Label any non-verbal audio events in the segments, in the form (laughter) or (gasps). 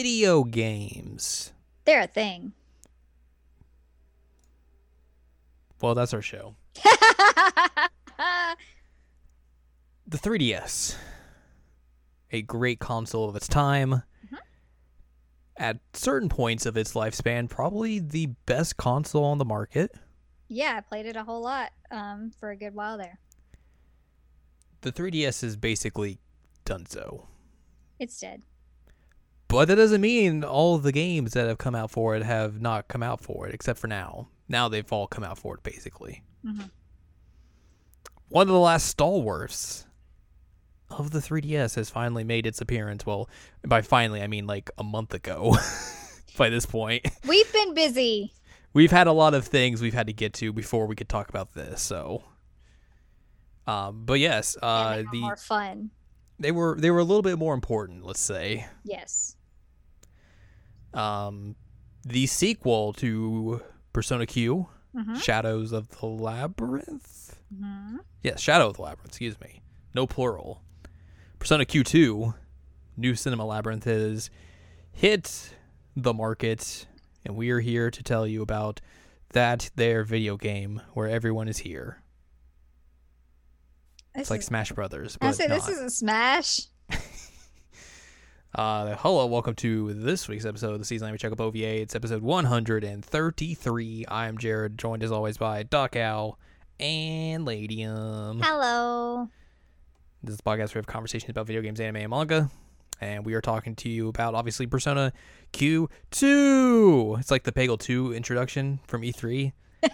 video games. They're a thing. Well, that's our show. (laughs) The 3DS, a great console of its time. Mhm. At certain points of its lifespan, probably the best console on the market. yeah, I played it a whole lot um, for a good while there. The 3DS is basically done so. It's dead. But that doesn't mean all the games that have come out for it have not come out for it, except for now. Now they've all come out for it, basically. Mhm. One of the last stalwarts of the 3DS has finally made its appearance. Well, by finally, I mean like a month ago (laughs) by this point. We've been busy. We've had a lot of things we've had to get to before we could talk about this, so. Um, but yes, uh, the more fun. they were they were a little bit more important, let's say. Yes. Um, the sequel to Persona Q, Mm-hmm. Shadows of the Labyrinth. Mm-hmm. Yes, Shadow of the Labyrinth. Excuse me, no plural. Persona Q2, New Cinema Labyrinth has hit the market, and we are here to tell you about that their video game where everyone is here. This It's like is, Smash Brothers, I say this is a smash. Uh, hello, welcome to this week's episode of the Season Language Checkup OVA. It's episode 133. I'm Jared, joined as always by Doc Owl and Ladium. Hello. This is a podcast where we have conversations about video games, anime, and manga. And we are talking to you about, obviously, Persona Q2. It's like the Peggle 2 introduction from E E3. (laughs)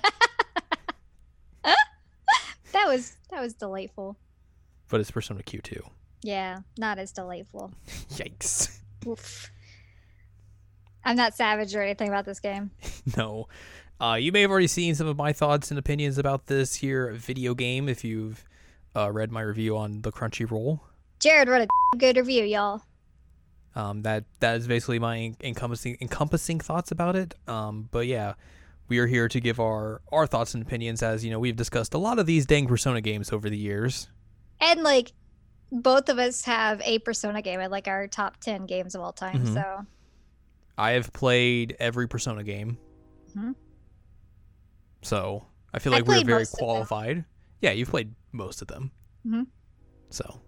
That was that was delightful. but it's Persona Q2. Yeah, not as delightful. Yikes. Oof. I'm not savage or anything about this game. (laughs) no. Uh, you may have already seen some of my thoughts and opinions about this here video game if you've uh, read my review on the Crunchyroll. Jared wrote a (laughs) good review, y'all. Um, that that is basically my encompassing encompassing thoughts about it. Um, but yeah, we are here to give our our thoughts and opinions as you know we've discussed a lot of these dang Persona games over the years. And like both of us have a Persona game at like our top 10 games of all time. Mhm. So, I have played every Persona game, Mhm. so I feel I like we're very most of them. qualified. Yeah, you've played most of them, Mhm. so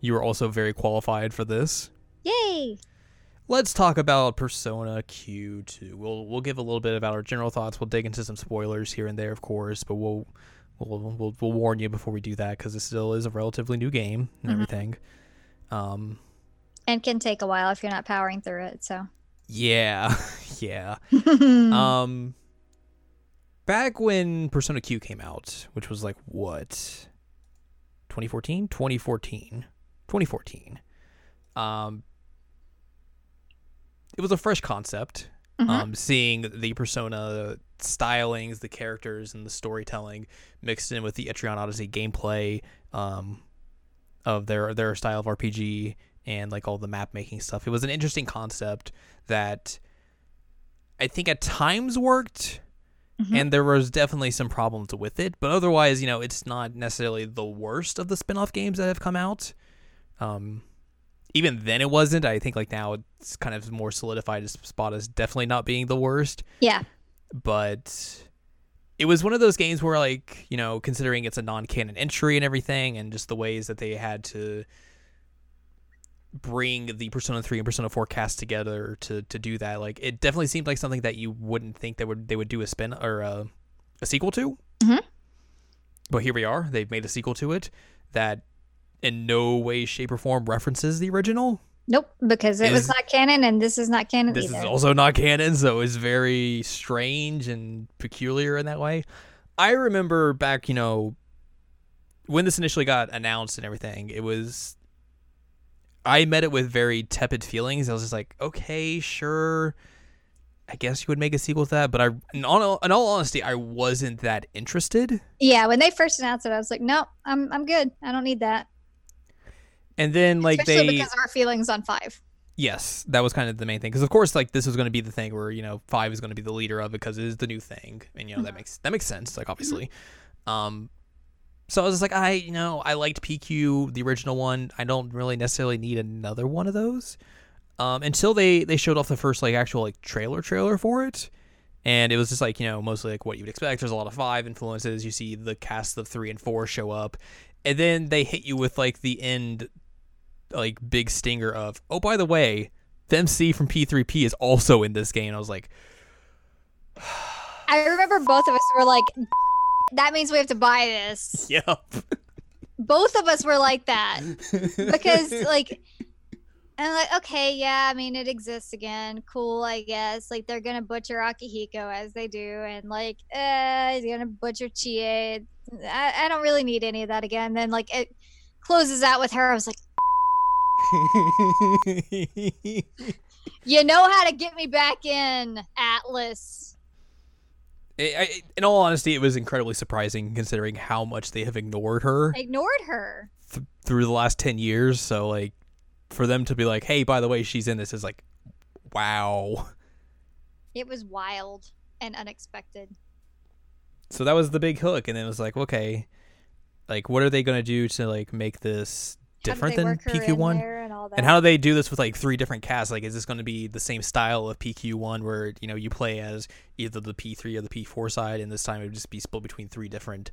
you are also very qualified for this. yay. Let's talk about Persona Q2. We'll we'll give a little bit about our general thoughts. We'll dig into some spoilers here and there, of course, but we'll we'll we'll, we'll warn you before we do that because this still is a relatively new game and Mhm. everything. Um, And can take a while if you're not powering through it. So, yeah, (laughs) yeah. (laughs) Um, back when Persona Q came out, which was like what, 2014, 2014, 2014. Um, it was a fresh concept. Mhm. um, seeing the persona stylings, the characters, and the storytelling mixed in with the Etrian Odyssey gameplay um, of their their style of RPG and like all the map making stuff. It was an interesting concept that I think at times worked. Mhm. And there was definitely some problems with it, but otherwise, you know, it's not necessarily the worst of the spin-off games that have come out. Um, even then, it wasn't. I think like now it's kind of more solidified as spot as definitely not being the worst. yeah. But it was one of those games where, like, you know, considering it's a non-canon entry and everything, and just the ways that they had to bring the Persona 3 and Persona 4 cast together to to do that, like, it definitely seemed like something that you wouldn't think they would they would do a spin or a, a sequel to. Mhm. But here we are. They've made a sequel to it that in no way, shape, or form references the original. Nope, because it was not canon and this is not canon This either. is also not canon, so it's very strange and peculiar in that way. I remember back, you know, when this initially got announced and everything, it was. I met it with very tepid feelings. I was just like, okay, sure. I guess you would make a sequel to that, but I, in all, in all honesty, I wasn't that interested. yeah, when they first announced it, I was like, no, I'm I'm good. I don't need that. And then, like, they. Especially they. because of our feelings on five. Yes, that was kind of the main thing because, of course, like this was going to be the thing where you know five is going to be the leader of it because it is the new thing, and you know that Mhm. makes that makes sense. Like obviously, um, so I was just like, I you know I liked PQ the original one. I don't really necessarily need another one of those. um, until they they showed off the first like actual like trailer trailer for it, and it was just like you know mostly like what you would expect. There's a lot of five influences. You see the cast of three and four show up, and then they hit you with like the end, like big stinger of oh by the way, the MC from P3P is also in this game. I was like, (sighs) I remember both of us were like, that means we have to buy this. (laughs) yep. Both of us were like that (laughs) because like. And like, okay, yeah, I mean, it exists again. Cool, I guess. Like, they're gonna butcher Akihiko as they do, and like, uh, he's gonna butcher Chie. I, I don't really need any of that again. Then like, it closes out with her. I was like, (laughs) you know how to get me back in, Atlus. I- I- in all honesty, it was incredibly surprising considering how much they have ignored her Ignored her. th- through the last 10 years. So, like, for them to be like, hey, by the way, she's in this is like, wow. It was wild and unexpected. So that was the big hook. And then it was like, okay, like, what are they going to do to, like, make this different than in PQ1? And. And how do they do this with like three different casts? Like, is this going to be the same style of PQ1 where, you know, you play as either the P3 or the P4 side, and this time it would just be split between three different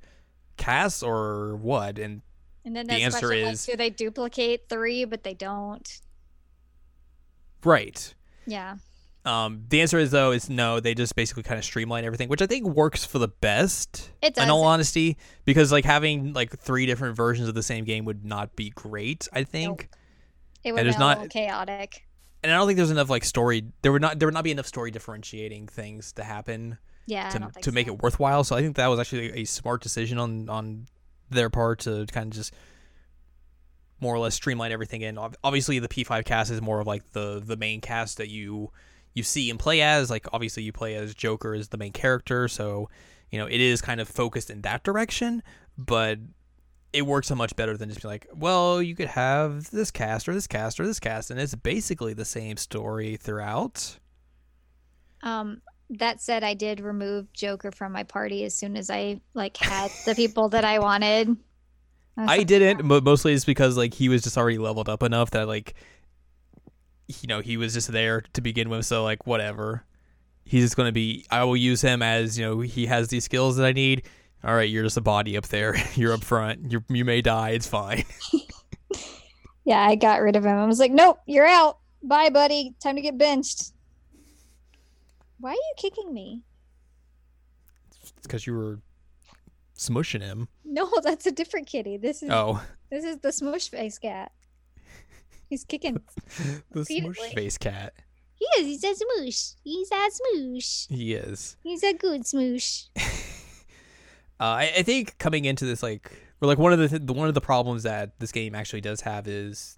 casts or what? And And then The answer is- do they duplicate three, but they don't? right. Yeah. Um, the answer is though is no. They just basically kind of streamline everything, which I think works for the best. It does. In all honesty, because like having like three different versions of the same game would not be great. I think, It would be a not- chaotic. and I don't think there's enough like story. There would not there would not be enough story differentiating things to happen. Yeah, to, to make so. it worthwhile. So I think that was actually a smart decision on on their part to kind of just more or less streamline everything in. Obviously, the P5 cast is more of like the the main cast that you you see and play as. Like obviously, you play as Joker as the main character, so you know it is kind of focused in that direction. But it works so much better than just being like, well, you could have this cast or this cast or this cast, and it's basically the same story throughout. Um, that said, I did remove Joker from my party as soon as I like had the people that I wanted. (laughs) was I like, didn't, but mostly it's because like he was just already leveled up enough that like you know, he was just there to begin with, so like whatever. He's just gonna be I will use him as, you know, he has these skills that I need. All right, you're just a body up there. (laughs) You're up front. You you may die. It's fine. (laughs) Yeah, I got rid of him. I was like, nope, you're out. Bye, buddy. Time to get benched. Why are you kicking me? because you were smushing him. No, (laughs) that's a different kitty. This is Oh, this is the smush face cat. He's kicking. (laughs) the Repeatedly. face cat. He is. He's a smoosh. He's a smoosh. He is. He's a good smoosh. (laughs) Uh, I, I think coming into this, like, like one of the, th- the one of the problems that this game actually does have is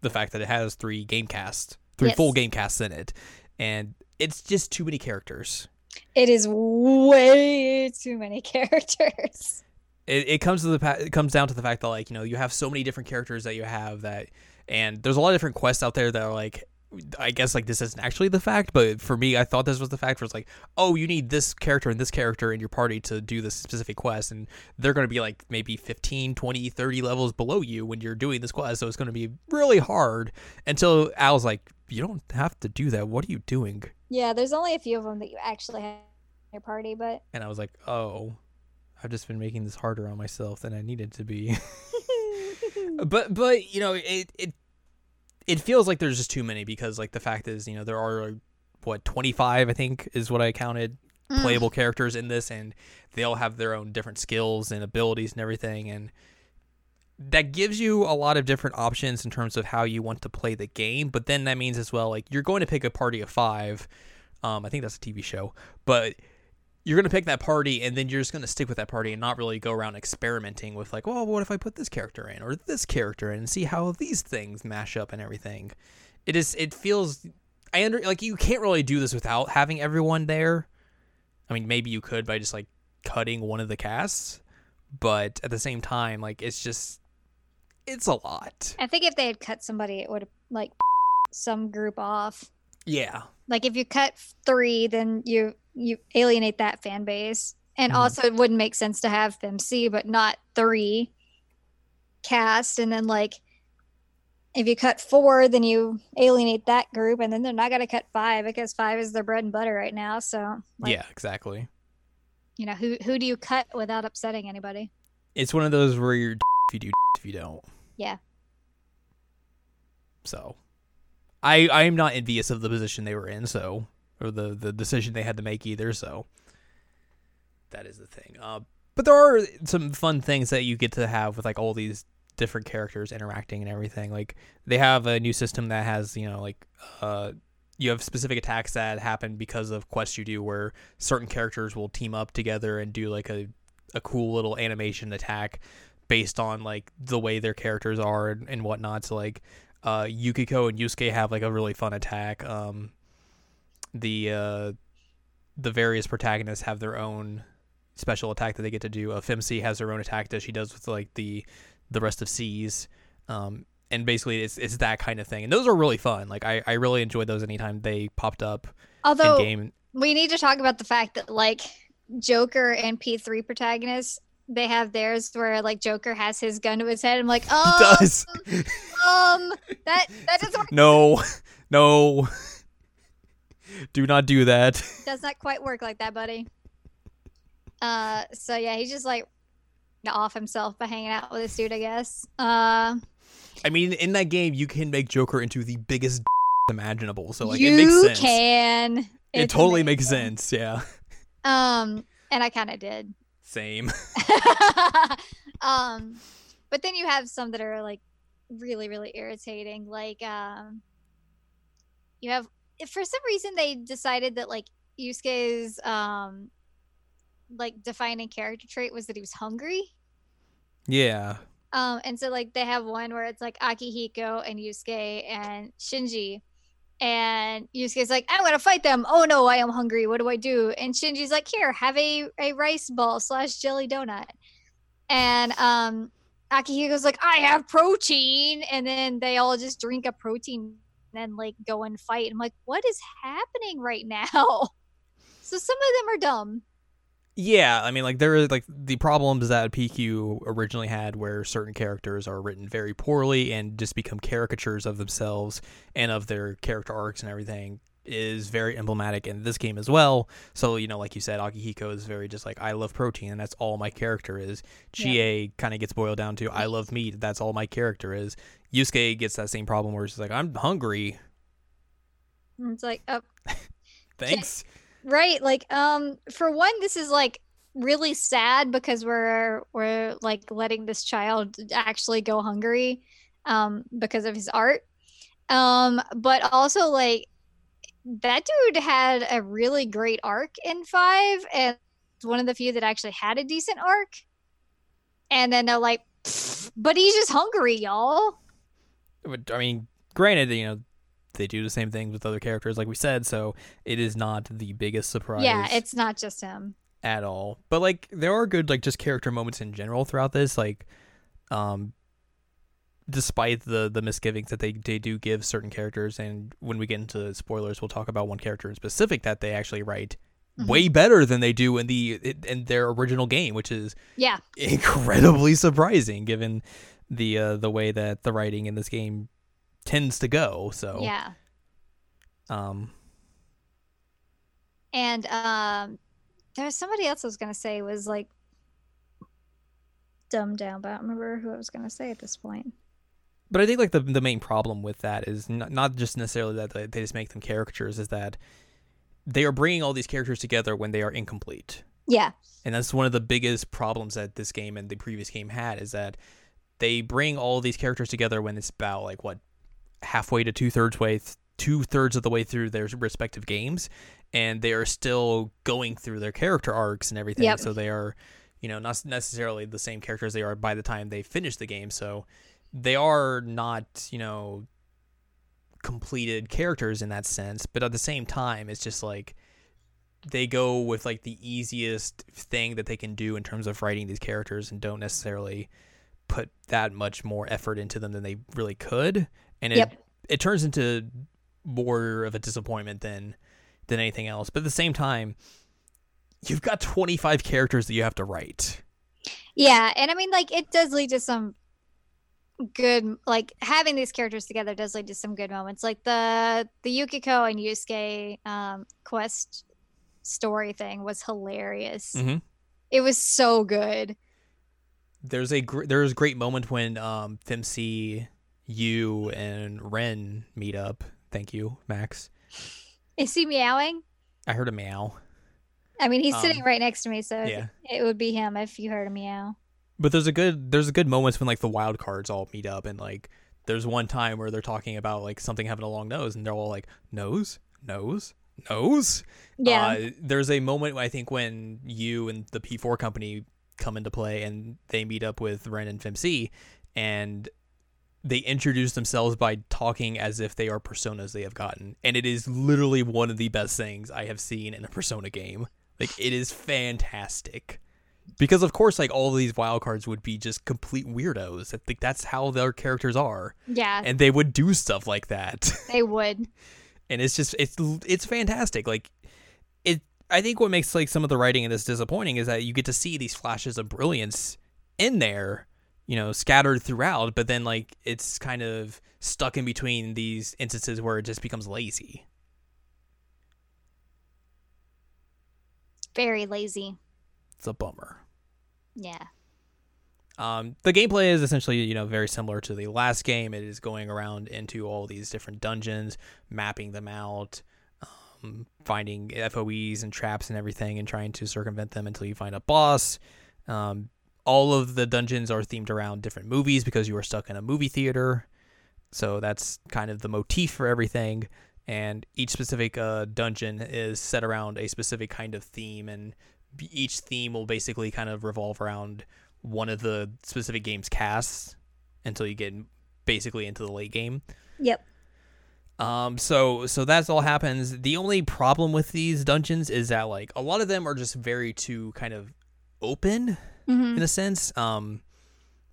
the fact that it has three game casts, three Yes. full game casts in it, and it's just too many characters. It is way too many (laughs) characters. It, it comes to the it comes down to the fact that like you know you have so many different characters that you have that, and there's a lot of different quests out there that are like. I guess like this isn't actually the fact, but for me, I thought this was the fact. Where it's like, oh, you need this character and this character in your party to do this specific quest, and they're going to be like maybe 15, 20, 30 levels below you when you're doing this quest, so it's going to be really hard. Until Al's like, you don't have to do that. What are you doing? Yeah, there's only a few of them that you actually have in your party, but And I was like, oh, I've just been making this harder on myself than I needed to be. (laughs) (laughs) but but you know it it it feels like there's just too many because like the fact is you know there are what 25 I think is what I counted Mm. playable characters in this and they all have their own different skills and abilities and everything and that gives you a lot of different options in terms of how you want to play the game but then that means as well like you're going to pick a party of five um, i think that's a tv show but you're going to pick that party and then you're just going to stick with that party and not really go around experimenting with like well what if i put this character in or this character in and see how these things mash up and everything? It is it feels i under like you can't really do this without having everyone there. I mean maybe you could by just like cutting one of the casts but at the same time like it's just it's a lot. I think if they had cut somebody, it would have like (laughs) some group off. yeah. Like if you cut three, then you you alienate that fan base, and Mhm. also it wouldn't make sense to have them see, but not three cast, and then like if you cut four, then you alienate that group, and then they're not gonna cut five because five is their bread and butter right now. So like, yeah, exactly. you know who who do you cut without upsetting anybody? It's one of those where you're if you do if you don't. Yeah. So, I I am not envious of the position they were in. So, or the the decision they had to make either. So, that is the thing. Uh, but there are some fun things that you get to have with like all these different characters interacting and everything. Like they have a new system that has you know like uh you have specific attacks that happen because of quests you do where certain characters will team up together and do like a a cool little animation attack based on like the way their characters are and, and whatnot. So like uh, Yukiko and Yusuke have like a really fun attack. Um, the uh, the various protagonists have their own special attack that they get to do. Uh, FeMC has her own attack that she does with like the the rest of SEES. Um, and basically it's it's that kind of thing. And those are really fun. Like I, I really enjoyed those anytime they popped up Although in game. we need to talk about the fact that like Joker and P3 protagonists, they have theirs where like Joker has his gun to his head. I'm like, (laughs) oh, does. um, that that doesn't work. (laughs) no. (laughs) No. Do not do that. (laughs) does not quite work like that, buddy. Uh, so yeah, he's just like off himself by hanging out with this dude, I guess. Uh, I mean, in that game, you can make Joker into the biggest (laughs) imaginable. So like, you it makes sense. can. it It's totally makes sense. Yeah. Um, and I kind of did. Same. (laughs) um, but then you have some that are like really, really irritating. Like, um, you have for some reason they decided that like Yusuke's um like defining character trait was that he was hungry. Yeah. Um, and so like they have one where it's like Akihiko and Yusuke and Shinji. And Yusuke's like, I'm gonna fight them. Oh no, I am hungry. What do I do? And Shinji's like, here, have a, a rice ball slash jelly donut. And um Akihiko's like, I have protein. And then they all just drink a protein and like go and fight. I'm like, what is happening right now? (laughs) so some of them are dumb. Yeah, I mean, like there are like the problems that PQ originally had, where certain characters are written very poorly and just become caricatures of themselves and of their character arcs and everything, is very emblematic in this game as well. So you know, like you said, Akihiko is very just like I love protein, and that's all my character is. Chie kind of gets boiled down to I love meat, that's all my character is. Yusuke gets that same problem where she's like I'm hungry, it's like, oh, (laughs) thanks. Right. Like, um, for one, this is like really sad because we're we're like letting this child actually go hungry um because of his art. Um, but also like that dude had a really great arc in five and one of the few that actually had a decent arc. And then they're like, but he's just hungry, y'all. But I mean, granted, you know, they do the same thing with other characters, like we said, so it is not the biggest surprise. Yeah, it's not just him. at all. But like, there are good like just character moments in general throughout this. Like, um, despite the the misgivings that they they do give certain characters, and when we get into spoilers, we'll talk about one character in specific that they actually write. Mhm. Way better than they do in the in their original game, which is Yeah. incredibly surprising given the uh, the way that the writing in this game tends to go. So Yeah. um And um there was somebody else I was gonna say was like dumbed down, but I don't remember who I was gonna say at this point. But I think like the the main problem with that is not, not just necessarily that they, they just make them caricatures is that they are bringing all these characters together when they are incomplete. Yeah. And that's one of the biggest problems that this game and the previous game had is that they bring all these characters together when it's about like what halfway to two thirds way, two thirds of the way through their respective games, and they are still going through their character arcs and everything. Yep. So they are, you know, not necessarily the same characters they are by the time they finish the game. So they are not, you know, completed characters in that sense. But at the same time, it's just like they go with like the easiest thing that they can do in terms of writing these characters and don't necessarily put that much more effort into them than they really could and it Yep. it turns into more of a disappointment than than anything else but at the same time you've got 25 characters that you have to write Yeah, and I mean like it does lead to some good like having these characters together does lead to some good moments like the the yukiko and yusuke um quest story thing was hilarious Mhm. it was so good There's a gr- there's a great moment when um FeMC, you and Ren meet up. Thank you, Max. is he meowing I heard a meow. i mean he's Um, sitting right next to me so yeah. it would be him if you heard a meow But there's a good there's a good moments when like the wild cards all meet up and like there's one time where they're talking about like something having a long nose and they're all like nose nose nose. yeah Uh, there's a moment I think when you and the P4 company come into play and they meet up with Ren and FeMC and they introduce themselves by talking as if they are personas they have gotten and it is literally one of the best things I have seen in a persona game. Like it is fantastic. Because of course like all of these wild cards would be just complete weirdos. I think that's how their characters are. Yeah. And they would do stuff like that. (laughs) they would. And it's just it's it's fantastic. Like it i think what makes like some of the writing in this disappointing is that you get to see these flashes of brilliance in there you know scattered throughout but then like it's kind of stuck in between these instances where it just becomes lazy. Very lazy it's a bummer yeah Um, the gameplay is essentially, you know, very similar to the last game. It is going around into all these different dungeons, mapping them out, um, finding FOEs and traps and everything, and trying to circumvent them until you find a boss. Um, all of the dungeons are themed around different movies because you are stuck in a movie theater. So that's kind of the motif for everything. And each specific uh, dungeon is set around a specific kind of theme, and each theme will basically kind of revolve around one of the specific game's casts until you get basically into the late game. yep Um, so so that's all happens. The only problem with these dungeons is that like a lot of them are just very too kind of open hmm in a sense. Um,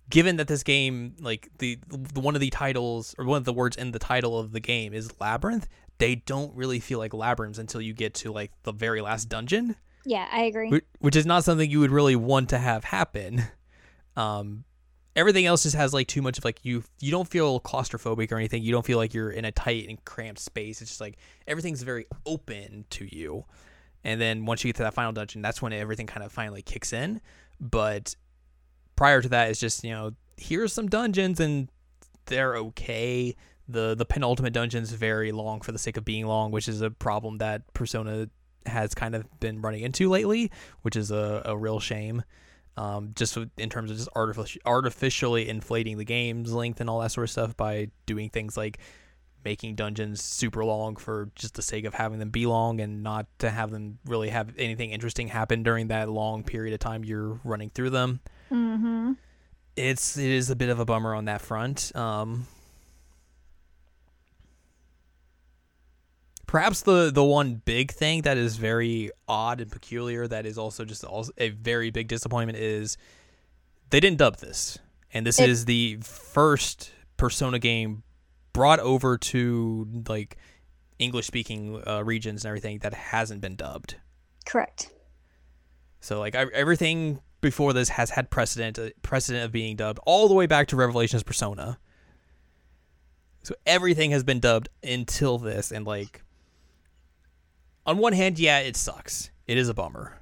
given that this game like the, the one of the titles or one of the words in the title of the game is labyrinth, they don't really feel like labyrinths until you get to like the very last dungeon yeah i agree which, is not something you would really want to have happen. Um, everything else just has like too much of like you you don't feel claustrophobic or anything. You don't feel like you're in a tight and cramped space. It's just like everything's very open to you. And then once you get to that final dungeon, that's when everything kind of finally kicks in. But prior to that, it's just you know here's some dungeons and they're okay. The the penultimate dungeon's very long for the sake of being long, which is a problem that Persona has kind of been running into lately, which is a, a real shame. Um, just in terms of just artific- artificially inflating the game's length and all that sort of stuff by doing things like making dungeons super long for just the sake of having them be long and not to have them really have anything interesting happen during that long period of time you're running through them. mm-hmm It's it is a bit of a bummer on that front. Um, perhaps the the one big thing that is very odd and peculiar that is also just also a very big disappointment is they didn't dub this, and this It- is the first Persona game brought over to like English speaking uh, regions and everything that hasn't been dubbed. correct So like I, everything before this has had precedent uh, precedent of being dubbed all the way back to Revelations Persona. So everything has been dubbed until this and like on one hand, yeah, it sucks. It is a bummer.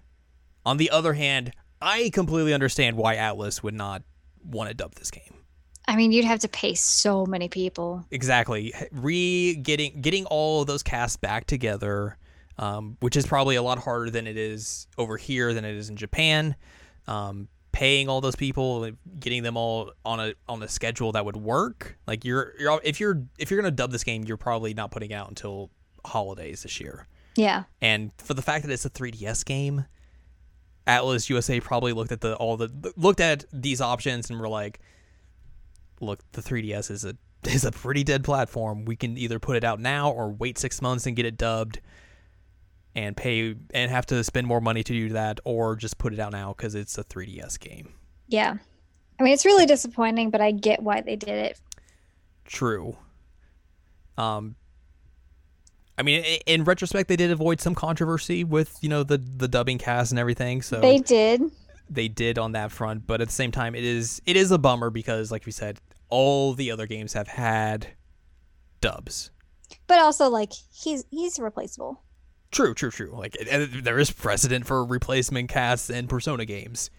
On the other hand, I completely understand why Atlus would not want to dub this game. i mean you'd have to pay so many people Exactly. Re getting getting all of those casts back together, um, which is probably a lot harder than it is over here than it is in Japan. Um, paying all those people, getting them all on a on a schedule that would work. Like you're you're if you're if you're gonna dub this game, you're probably not putting out until holidays this year. Yeah And for the fact that it's a 3DS game, Atlus USA probably looked at the all the looked at these options and were like, "Look, the 3DS is a (laughs) is a pretty dead platform. We can either put it out now or wait six months and get it dubbed, and pay and have to spend more money to do that, or just put it out now because it's a 3DS game." yeah i mean it's really disappointing but i get why they did it True. Um, I mean, in retrospect, they did avoid some controversy with you know the the dubbing cast and everything. So they did they did on that front but at the same time it is it is a bummer because like we said all the other games have had dubs. But also, like he's he's replaceable. True, true, true. Like and there is precedent for replacement casts in Persona games.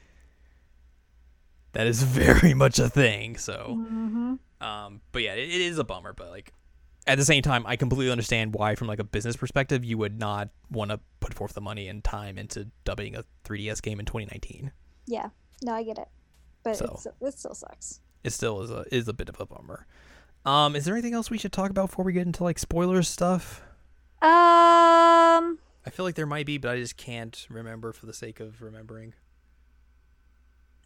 That is (laughs) very much a thing. So, Mm-hmm. um, but yeah, it, it is a bummer. But like at the same time, I completely understand why, from like a business perspective, you would not want to put forth the money and time into dubbing a 3DS game in 2019. Yeah. No, I get it. But So. it's, it still sucks. It still is a is a bit of a bummer. Um, is there anything else we should talk about before we get into like spoilers stuff? Um. I feel like there might be, but I just can't remember for the sake of remembering.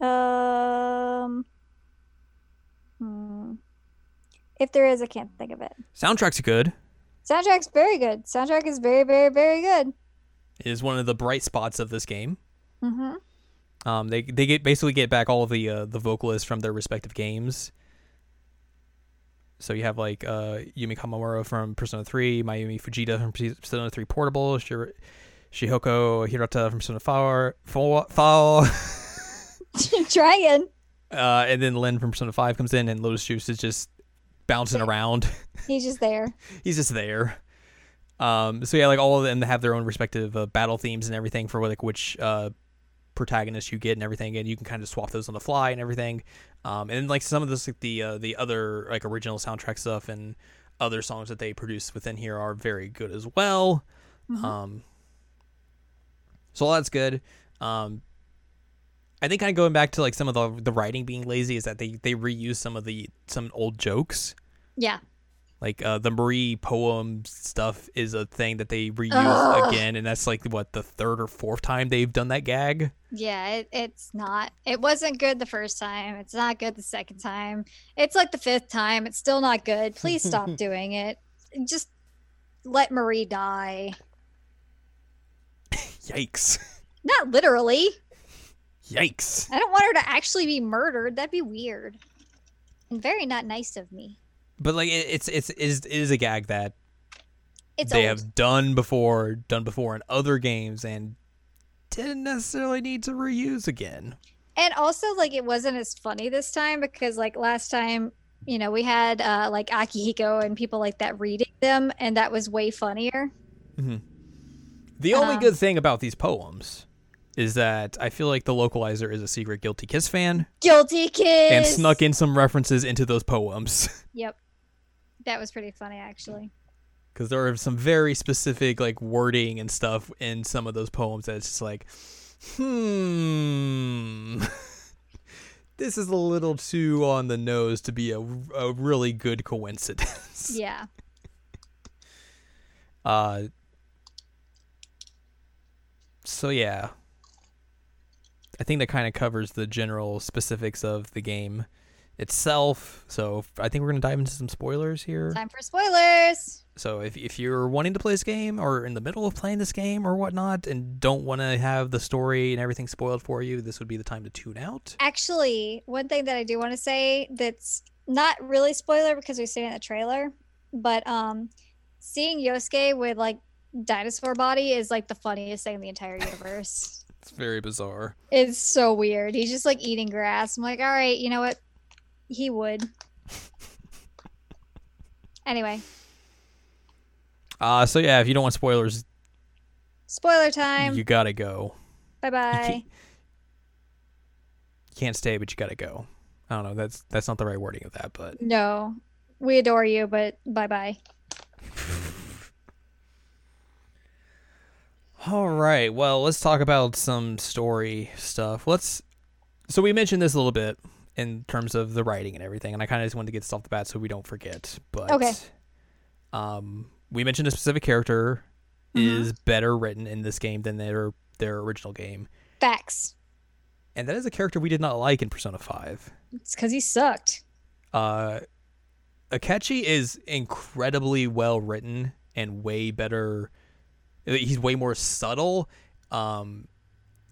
Um. Hmm. If there is, I can't think of it. Soundtrack's good. Soundtrack's very good. Soundtrack is very, very, very good. It is one of the bright spots of this game. Mm-hmm. Um, they they get basically get back all of the uh, the vocalists from their respective games. So you have like uh, Yumi Kawamura from Persona 3, Mayumi Fujita from Persona 3 Portable, Shir- Shihoko Hirata from Persona 4, 4, 4 (laughs) (laughs) Trying. uh, and then Lyn from Persona 5 comes in, and Lotus Juice is just bouncing around. He's just there. (laughs) He's just there. Um, so yeah, like all of them have their own respective uh, battle themes and everything for like which uh, protagonist you get and everything, and you can kind of swap those on the fly and everything. Um, and then, like some of this, like, the uh, the other like original soundtrack stuff and other songs that they produce within here are very good as well. Mhm. Um, so all that's good. Um, I think kind of going back to like some of the the writing being lazy is that they they reuse some of the some old jokes. Yeah. Like uh, the Marie poem stuff is a thing that they reuse Ugh. again, and that's like what the third or fourth time they've done that gag. Yeah, it, it's not. It wasn't good the first time. It's not good the second time. It's like the fifth time. It's still not good. Please stop (laughs) doing it. Just let Marie die. Yikes! Not literally. Yikes! I don't want her to actually be murdered. That'd be weird. And very not nice of me. But like it, it's it's it is, it is a gag that It's they old. have done before, done before in other games, and didn't necessarily need to reuse again. And also, like, it wasn't as funny this time because, like, last time, you know, we had uh, like Akihiko and people like that reading them, and that was way funnier. The only Um, good thing about these poems is that I feel like the localizer is a secret Guilty Kiss fan Guilty Kiss! and snuck in some references into those poems. (laughs) Yep. That was pretty funny, actually. because there are some very specific like wording and stuff in some of those poems that it's just like hmm (laughs) this is a little too on the nose to be a, a really good coincidence (laughs) Yeah. uh so yeah i think that kind of covers the general specifics of the game itself so i think we're gonna dive into some spoilers here Time for spoilers. So if if you're wanting to play this game or in the middle of playing this game or whatnot and don't want to have the story and everything spoiled for you, this would be the time to tune out. Actually, one thing that I do want to say that's not really spoiler because we see it in the trailer, but um, seeing Yosuke with like dinosaur body is like the funniest thing in the entire universe. It's very bizarre. it's so weird. He's just like eating grass. I'm like, all right, you know what? He would. Anyway, Uh so yeah, if you don't want spoilers, spoiler time. you gotta go. bye bye. You can't stay, but you gotta go. I don't know. That's that's not the right wording of that, but No, we adore you, but bye bye. All right. Well, let's talk about some story stuff. Let's. So we mentioned this a little bit in terms of the writing and everything, and I kind of just wanted to get this off the bat so we don't forget. But Okay. um, we mentioned a specific character Mhm. is better written in this game than their their original game, Facts. and that is a character we did not like in Persona Five. It's because he sucked. Uh, Akechi is incredibly well written and way better. He's way more subtle. Um,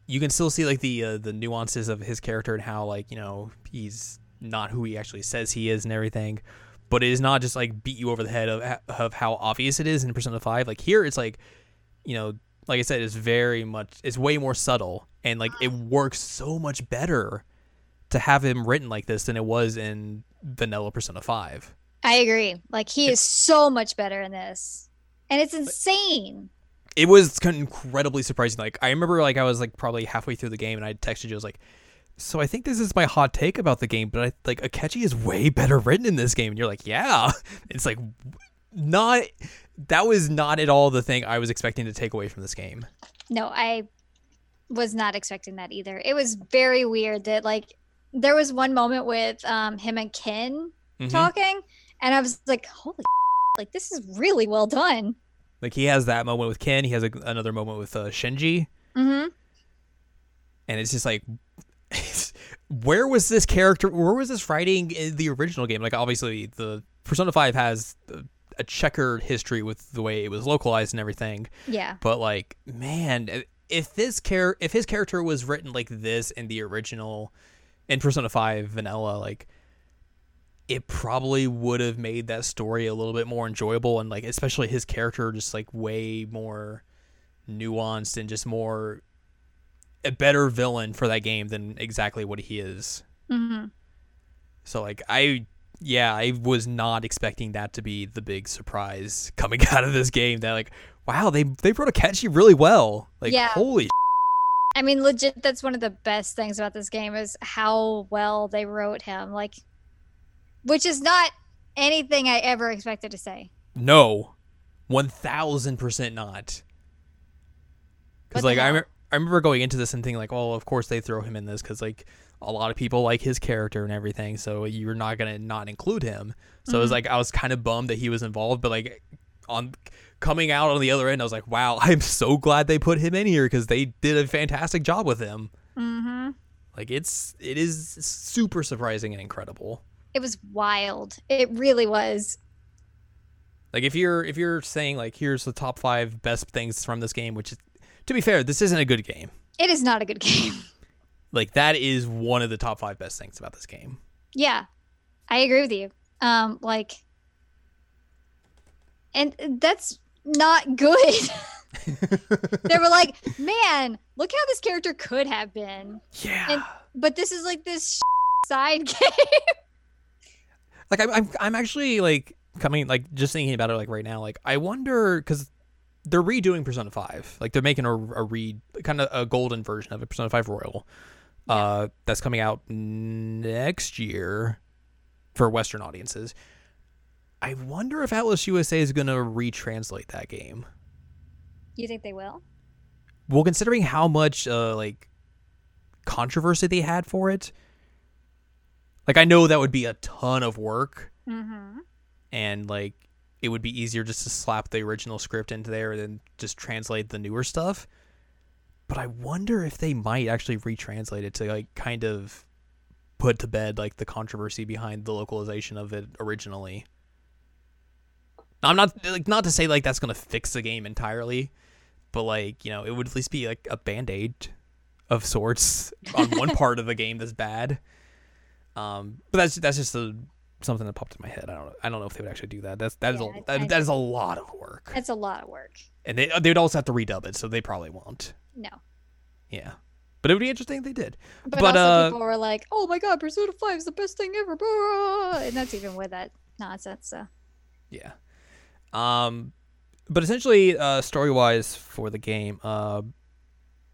you can still see like the uh, the nuances of his character and how like you know he's not who he actually says he is and everything. But it is not just like beat you over the head of of how obvious it is in Persona Five. Like here, it's like you know, like I said, it's very much it's way more subtle and like it works so much better to have him written like this than it was in vanilla Persona 5. I agree. Like he is so much better in this. And it's insane. It was incredibly surprising. Like I remember like I was like probably halfway through the game and I texted you I was like so I think this is my hot take about the game, but I like Akechi is way better written in this game and you're like, "Yeah." (laughs) It's like not that was not at all the thing I was expecting to take away from this game. No, I was not expecting that either. It was very weird that like there was one moment with um him and Ken Mhm. talking and I was like, "Holy (laughs) like this is really well done." Like he has that moment with Ken, he has a, another moment with uh, Shinji, Mhm. and it's just like (laughs) where was this character where was this writing in the original game like obviously the persona 5 has a- checkered history with the way it was localized and everything Yeah. but like man if this char- if his character was written like this in the original in persona 5 vanilla like it probably would have made that story a little bit more enjoyable and like especially his character just like way more nuanced and just more a better villain for that game than exactly what he is. Mhm. So like I yeah, I was not expecting that to be the big surprise (laughs) coming out of this game that like wow, they they wrote Akechi really well. Like Yeah. holy I mean, legit, that's one of the best things about this game is how well they wrote him. Like, which is not anything I ever expected to say. no. 1000% not. Cuz like I, hell? I remember going into this and thinking like, well, of course they throw him in this cuz like a lot of people like his character and everything, so you're not going to not include him. So it was Mhm. like I was kind of bummed that he was involved, but like on coming out on the other end, I was like, wow, (laughs) I'm so glad they put him in here because they did a fantastic job with him. Mm-hmm. Like it's it is super surprising and incredible. It was wild. It really was. Like if you're if you're saying like here's the top five best things from this game, which is to be fair, this isn't a good game. It is not a good (laughs) game. Like that is one of the top five best things about this game. yeah, I agree with you. Um, like, and that's not good. (laughs) they were like, man, look how this character could have been. Yeah. And- But this is like this (laughs) side game. Like I'm, I'm I'm actually like coming like just thinking about it like right now like I wonder because they're redoing Persona Five like they're making a, a re kind of a golden version of it Persona Five Royal uh that's coming out next year for Western audiences. I wonder if Atlus USA is gonna retranslate that game. You think they will? Well, considering how much uh like controversy they had for it, like I know that would be a ton of work Mm-hmm. and like it would be easier just to slap the original script into there and then just translate the newer stuff. But I wonder if they might actually retranslate it to like kind of put to bed like the controversy behind the localization of it originally. I'm not like not to say like that's gonna fix the game entirely, but like you know it would at least be like a band aid of sorts on one (laughs) part of the game that's bad. Um, but that's that's just a something that popped in my head. I don't know. I don't know if they would actually do that. That's that is Yeah, a that, that is a lot of work, That's a lot of work. and they they would also have to redub it, so they probably won't. No. Yeah, but it would be interesting if they did. But, But, also uh, people were like, "Oh my god, Persona Five is the best thing ever," and that's even with that nonsense. So Yeah. Um, but essentially, uh, story wise for the game, uh,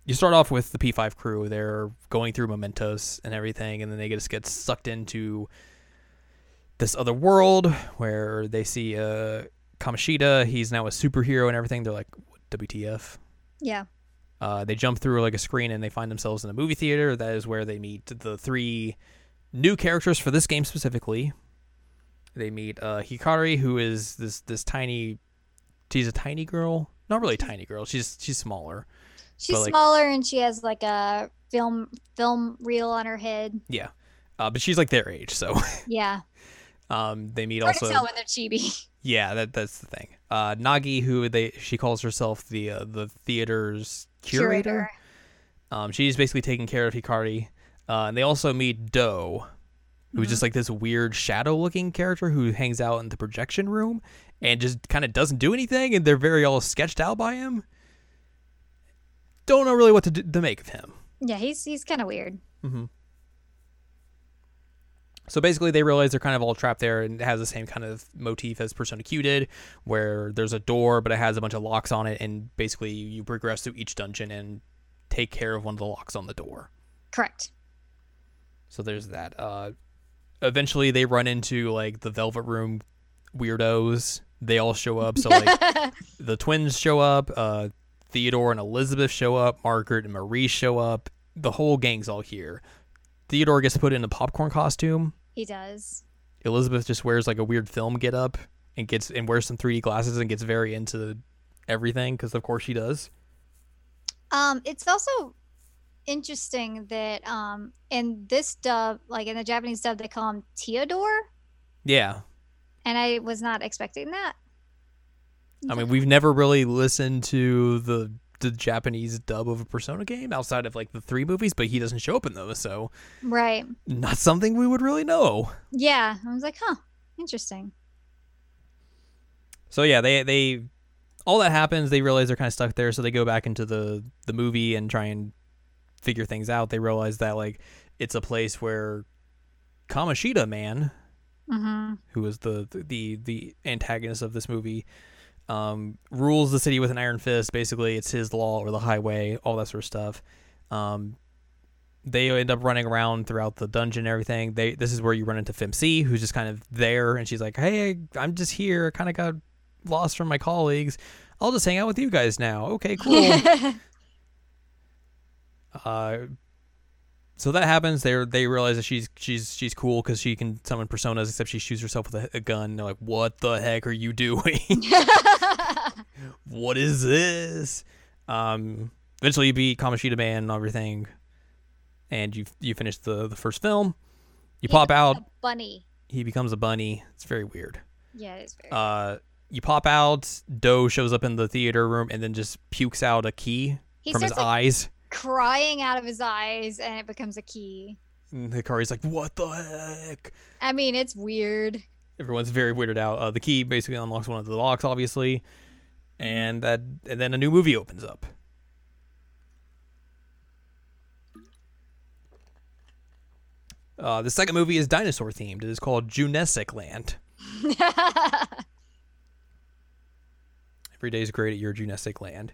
you start off with the P5 crew. They're going through mementos and everything, and then they just get sucked into this other world where they see uh, Kamoshida. He's now a superhero and everything. They're like, WTF? yeah, Uh, they jump through like a screen and they find themselves in a movie theater. That is where they meet the three new characters for this game specifically. They meet uh, Hikari, who is this this tiny. She's a tiny girl. Not really a tiny girl. She's she's smaller. She's like- smaller and she has like a film film reel on her head. Yeah, uh, but she's like their age. So (laughs) Yeah, um, they meet hard to also. tell when they're chibi. (laughs) Yeah, that that's the thing. Uh, Nagi, who they she calls herself the uh, the theater's curator. Um, she's basically taking care of Hikari. Uh, and they also meet Doe, who's Mhm. just like this weird shadow looking character who hangs out in the projection room and just kind of doesn't do anything. And they're very all sketched out by him. Don't know really what to, do, to make of him. Yeah, he's he's kind of weird. Mm-hmm. So basically, they realize they're kind of all trapped there, and it has the same kind of motif as Persona Q did, where there's a door, but it has a bunch of locks on it, and basically you progress through each dungeon and take care of one of the locks on the door. Correct. So there's that. Uh, eventually, they run into like the Velvet Room weirdos. They all show up. So like (laughs) the twins show up. Uh, Theodore and Elizabeth show up. Margaret and Marie show up. The whole gang's all here. Theodore gets put in a popcorn costume. he does. Elizabeth just wears like a weird film get up and gets and wears some 3D glasses and gets very into everything because of course she does. Um, it's also interesting that um in this dub, like in the Japanese dub, they call him Theodore, Yeah. and I was not expecting that. I mean, we've never really listened to the the Japanese dub of a Persona game outside of like the three movies, but he doesn't show up in those, so Right. not something we would really know. Yeah. I was like, huh, interesting. So yeah, they they all that happens. They realize they're kind of stuck there, so they go back into the the movie and try and figure things out. They realize that like it's a place where Kamoshida man, Mm-hmm. who is the the the antagonist of this movie, um, rules the city with an iron fist. Basically, it's his law or the highway, all that sort of stuff. Um, they end up running around throughout the dungeon and everything. They this is where you run into FeMC, who's just kind of there, and she's like, "Hey, I'm just here. Kind of got lost from my colleagues. I'll just hang out with you guys now. Okay, cool." (laughs) uh, so that happens. They they realize that she's she's she's cool because she can summon personas, except she shoots herself with a, a gun. They're like, "What the heck are you doing? (laughs) (laughs) what is this?" Um, eventually, you beat Kamoshida Man and everything, and you you finish the the first film. You pop out. A bunny. He becomes a bunny. It's very weird. Yeah, it is very. Uh, you pop out. Doe shows up in the theater room and then just pukes out a key he from his like, eyes. Crying out of his eyes, and it becomes a key. And Hikari's like, "What the heck?" I mean, it's weird. Everyone's very weirded out. Uh, the key basically unlocks one of the locks, obviously, and that and then a new movie opens up. Uh, the second movie is dinosaur themed. It is called Junessic Land. (laughs) Every day is great at your Junessic Land.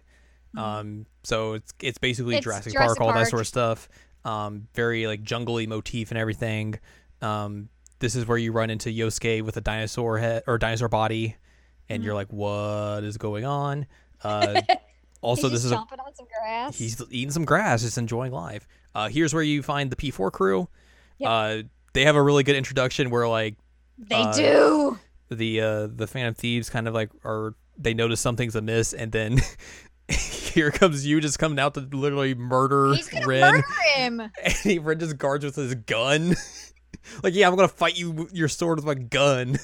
Um, so it's it's basically It's Jurassic, Jurassic Park, all that sort of stuff. Um, very like jungly motif and everything. Um, this is where you run into Yosuke with a dinosaur head or dinosaur body, and you're like, "What is going on?" (laughs) Uh, also, this is a, on some grass. he's eating some grass, just enjoying life. Uh, here's where you find the P4 crew. Yep. Uh, they have a really good introduction where like they uh, do. the uh the Phantom Thieves kind of like are they notice something's amiss and then (laughs) (laughs) here comes Yu just coming out to literally murder He's gonna Ren murder him. (laughs) and he Ren just guards with his gun. (laughs) like yeah, I'm gonna fight you with your sword with my gun.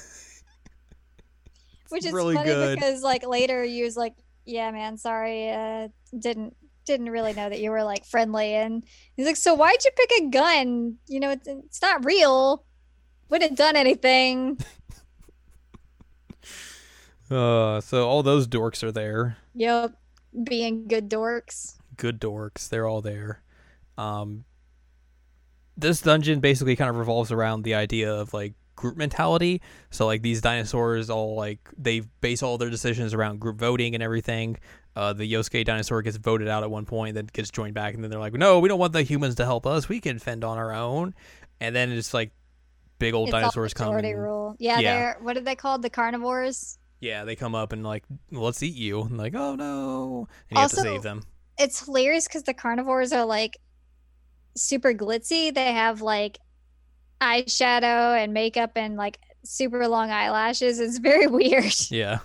Which is really funny good. because like later Yu was like, "Yeah, man, sorry, uh, didn't didn't really know that you were like friendly." And he's like, "So why'd you pick a gun? You know, it's, it's not real. Wouldn't have done anything." Uh so all those dorks are there. yep, being good dorks. Good dorks, they're all there. Um this dungeon basically kind of revolves around the idea of like group mentality. So like these dinosaurs all like they base all their decisions around group voting and everything. Uh, the Yosuke dinosaur gets voted out at one point, then gets joined back, and then they're like, "No, we don't want the humans to help us. We can fend on our own." And then it's like big old It's all dinosaurs come. and- rule. Yeah, Yeah. they're what are they called? The carnivores. Yeah, they come up and like, "Let's eat you." And like, "Oh no!" And you have to save them. It's hilarious because the carnivores are like super glitzy. They have like eyeshadow and makeup and like super long eyelashes. It's very (laughs) weird. Yeah.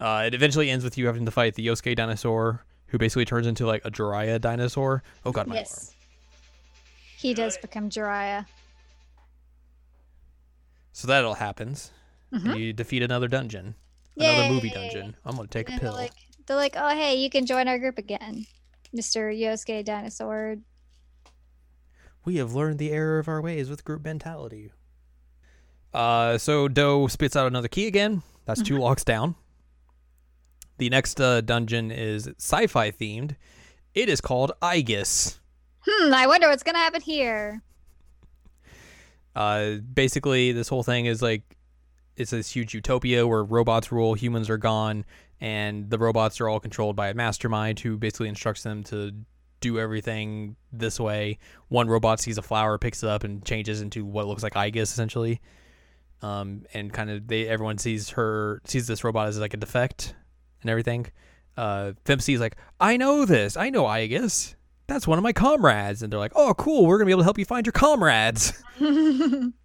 Uh, it eventually ends with you having to fight the Yosuke dinosaur, who basically turns into like a Jiraiya dinosaur. Oh god, my. Yes. He does become Jiraiya. So that all happens. Mhm. You defeat another dungeon, another movie dungeon. I'm gonna take a And they're pill. like, they're like, oh hey, you can join our group again, Mister Yosuke Dinosaur. we have learned the error of our ways with group mentality. Uh, so Doe spits out another key again. That's two locks down. The next uh, dungeon is sci-fi themed. It is called Aigis. Hmm. I wonder what's gonna happen here. Uh, basically, this whole thing is like it's this huge utopia where robots rule, humans are gone, and the robots are all controlled by a mastermind who basically instructs them to do everything this way. One robot sees a flower, picks it up, and changes into what looks like Aigis essentially. Um, and kind of they everyone sees her sees this robot as like a defect and everything. Uh, is like, I know this, I know Aigis. That's one of my comrades, and they're like, "Oh, cool! We're gonna be able to help you find your comrades." (laughs)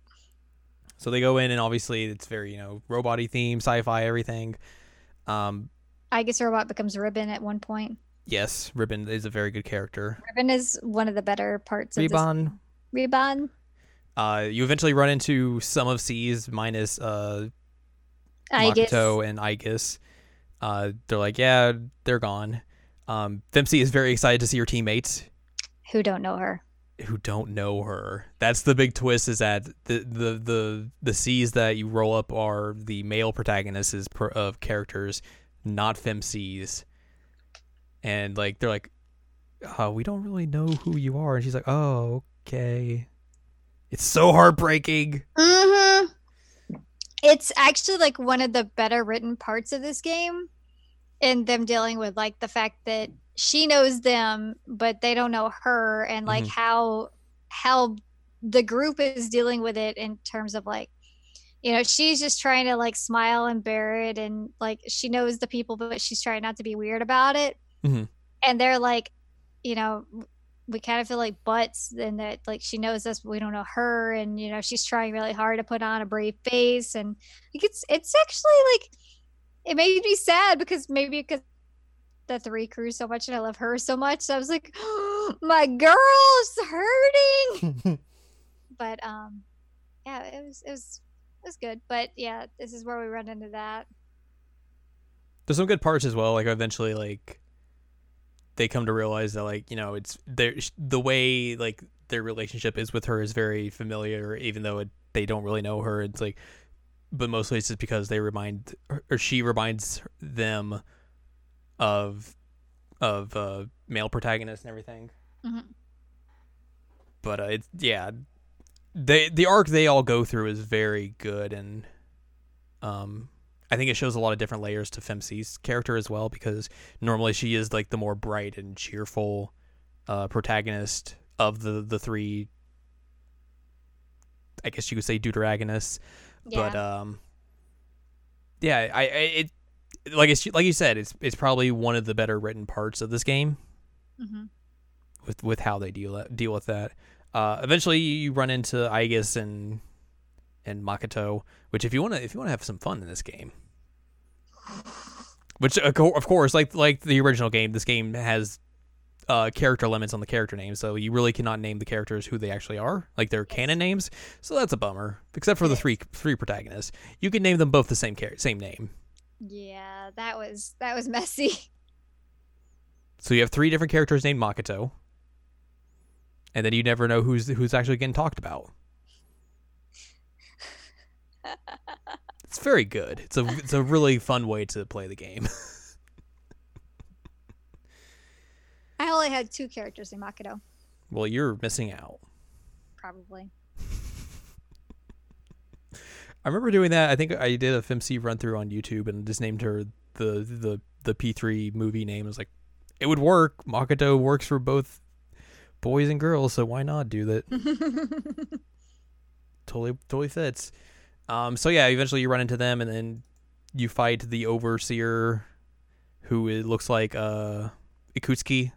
so they go in, and obviously it's very you know robot theme, sci-fi, everything. Um, I guess robot becomes Ribbon at one point. Yes, Ribbon is a very good character. Ribbon is one of the better parts Ribbon. of this. Ribbon. Uh, you eventually run into some of SEES minus uh, I guess. Makoto and Aigis. Uh, they're like, yeah, they're gone. Um, FeMC is very excited to see her teammates Who don't know her? Who don't know her. That's the big twist is that the the the, the SEES that you roll up are the male protagonists of characters, not FeMC's. And like they're like, oh, we don't really know who you are. And she's like, oh, okay. It's so heartbreaking. Mm-hmm. It's actually like one of the better written parts of this game, in them dealing with like the fact that she knows them, but they don't know her, and like Mhm. how how the group is dealing with it in terms of like you know she's just trying to like smile and bear it and like she knows the people but she's trying not to be weird about it Mhm. and they're like you know we kind of feel like butts and that like she knows us but we don't know her and you know she's trying really hard to put on a brave face and like it's it's actually like it made me sad because maybe because the three crew so much and I love her so much so I was like (gasps) my girl's hurting (laughs) but um yeah it was it was it was good but yeah this is where we run into that There's some good parts as well. Like eventually, like they come to realize that, like you know, it's their the way like their relationship is with her is very familiar, even though it, they don't really know her. It's like, but mostly it's just because they remind or she reminds them of of uh, male protagonists and everything. Mhm. But uh, it's yeah, they the arc they all go through is very good and um I think it shows a lot of different layers to FeMC's character as well because normally she is like the more bright and cheerful uh, protagonist of the the three. I guess you could say deuteragonists, yeah but um, yeah, I, I it like it's like you said, it's it's probably one of the better written parts of this game hmm with with how they deal deal with that. Uh, eventually, you run into Aigis and and Makoto, which if you want to if you want to have some fun in this game, which of of course, like like the original game, this game has uh, character limits on the character names, so you really cannot name the characters who they actually are, like their canon names. So that's a bummer, except for the three three protagonists. You can name them both the same char- same name. Yeah that was that was (laughs) messy So you have three different characters named Makoto, and then you never know who's who's actually getting talked about. (laughs) It's very good. It's a it's a really fun way to play the game. (laughs) I only had two characters in Makoto well, you're missing out. probably I remember doing that. I think I did a FMC run through on YouTube and just named her the the the P3 movie name. I was like, it would work. Makoto works for both boys and girls, so why not do that? (laughs) totally totally fits. Um, so yeah, eventually you run into them, and then you fight the overseer, who it looks like uh Ikutsuki,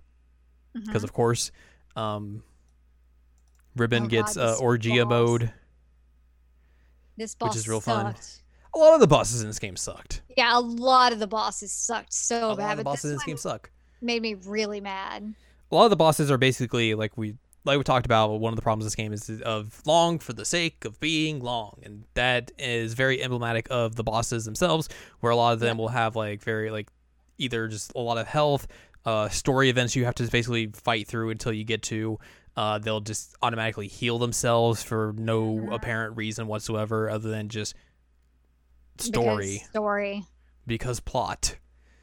because Mhm. of course, um, Ribbon Oh, gets God, uh, Orgia boss. mode. This boss is real fun. A lot of the bosses in this game sucked. Yeah, a lot of the bosses sucked so a lot bad. of the bosses in this game suck. made me really mad. A lot of the bosses are basically like we like we talked about. One of the problems of this game is of long for the sake of being long, and that is very emblematic of the bosses themselves. Where a lot of them will have like very like either just a lot of health, uh, story events you have to basically fight through until you get to. Uh, they'll just automatically heal themselves for no Mhm. apparent reason whatsoever, other than just because story story because plot.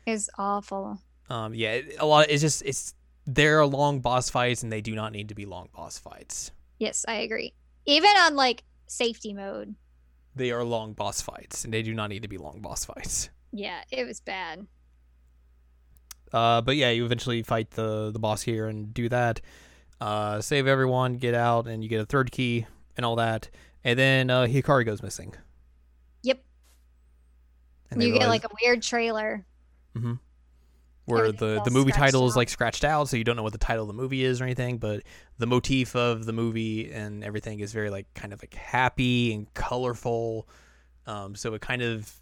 is awful. Um, yeah, a lot. It's just it's there are long boss fights, and they do not need to be long boss fights. Yes, I agree. Even on like safety mode. They are long boss fights, and they do not need to be long boss fights. Yeah, it was bad. Uh, but yeah, you eventually fight the the boss here and do that. Uh, save everyone, get out, and you get a third key and all that. And then uh, Hikari goes missing. Yep. And you they get like a weird trailer. Mm-hmm. Where the the movie title is like scratched out, so you don't know what the title of the movie is or anything. But the motif of the movie and everything is very like kind of like happy and colorful. Um, so it kind of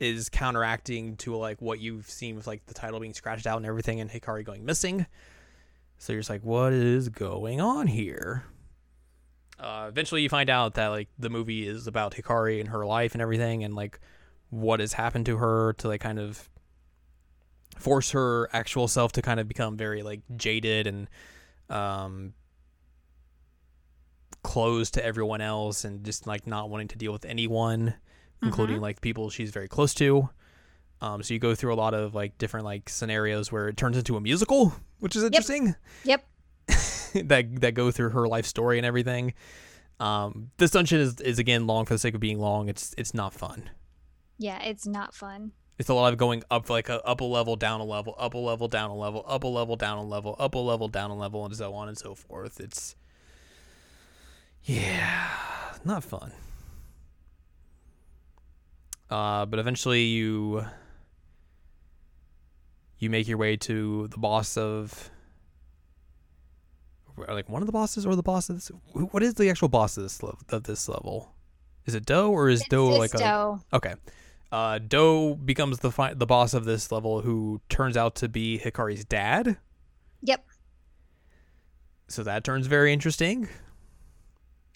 is counteracting to like what you've seen with like the title being scratched out and everything, and Hikari going missing. So you're just like, what is going on here? Uh, eventually, you find out that like the movie is about Hikari and her life and everything, and like what has happened to her to like kind of force her actual self to kind of become very like jaded and um closed to everyone else and just like not wanting to deal with anyone including like people she's very close to um so you go through a lot of like different like scenarios where it turns into a musical which is interesting Yep. (laughs) that that go through her life story and everything um this dungeon is, is again long for the sake of being long it's it's not fun Yeah, it's not fun. it's a lot of going up like a up a level, down a level, up a level, down a level, up a level, down a level, up a level, down a level, and so on and so forth. It's yeah, not fun. Uh, but eventually you you make your way to the boss of like one of the bosses or the boss of this. What is the actual boss of this level? Of this level, is it Doe or is Doe it's like a Doe. Okay. Uh, Doe becomes the fi- the boss of this level, who turns out to be Hikari's dad. Yep. So that turns very interesting.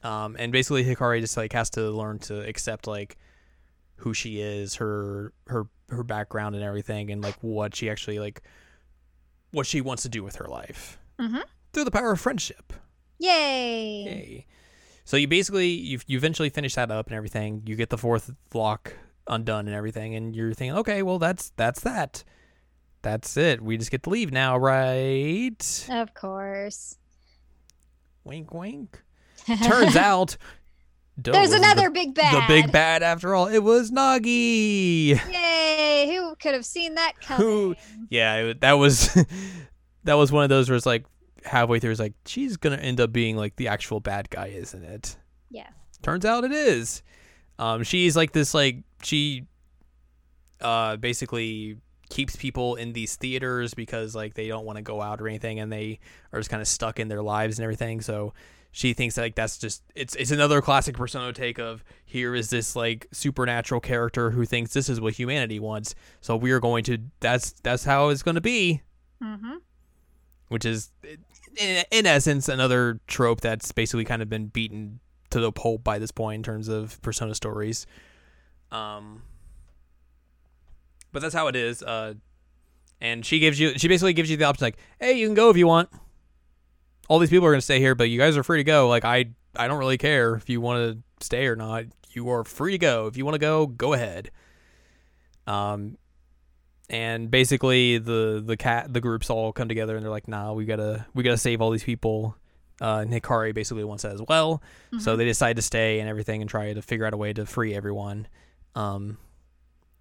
Um, and basically Hikari just like has to learn to accept like who she is, her her her background and everything, and like what she actually like what she wants to do with her life Mhm. through the power of friendship. Yay. Yay. So you basically you you eventually finish that up and everything. You get the fourth lock undone and everything, and you're thinking, okay, well that's that's that. That's it. We just get to leave now, right? Of course. Wink, wink. Turns (laughs) out, Doe There's another the, big bad. the big bad after all. It was Nagi. Yay! Who could have seen that (laughs) coming? Who- Yeah, it, that was (laughs) that was one of those where it's like halfway through, it's like she's gonna end up being like the actual bad guy, isn't it? Yeah. Turns out it is. Um, she's like this like she uh basically keeps people in these theaters because like they don't want to go out or anything and they are just kind of stuck in their lives and everything. So she thinks that, like that's just it's it's another classic persona take of here is this like supernatural character who thinks this is what humanity wants. So we are going to that's that's how it's going to be Mm-hmm. which is in, in essence another trope that's basically kind of been beaten to the pulp by this point in terms of persona stories um but that's how it is uh and she gives you she basically gives you the option like hey you can go if you want all these people are going to stay here but you guys are free to go. Like i i don't really care if you want to stay or not. You are free to go. If you want to go go ahead. Um and basically the the cat the groups all come together and they're like nah we gotta we gotta save all these people. Uh and hikari basically wants that as well. So they decide to stay and everything and try to figure out a way to free everyone um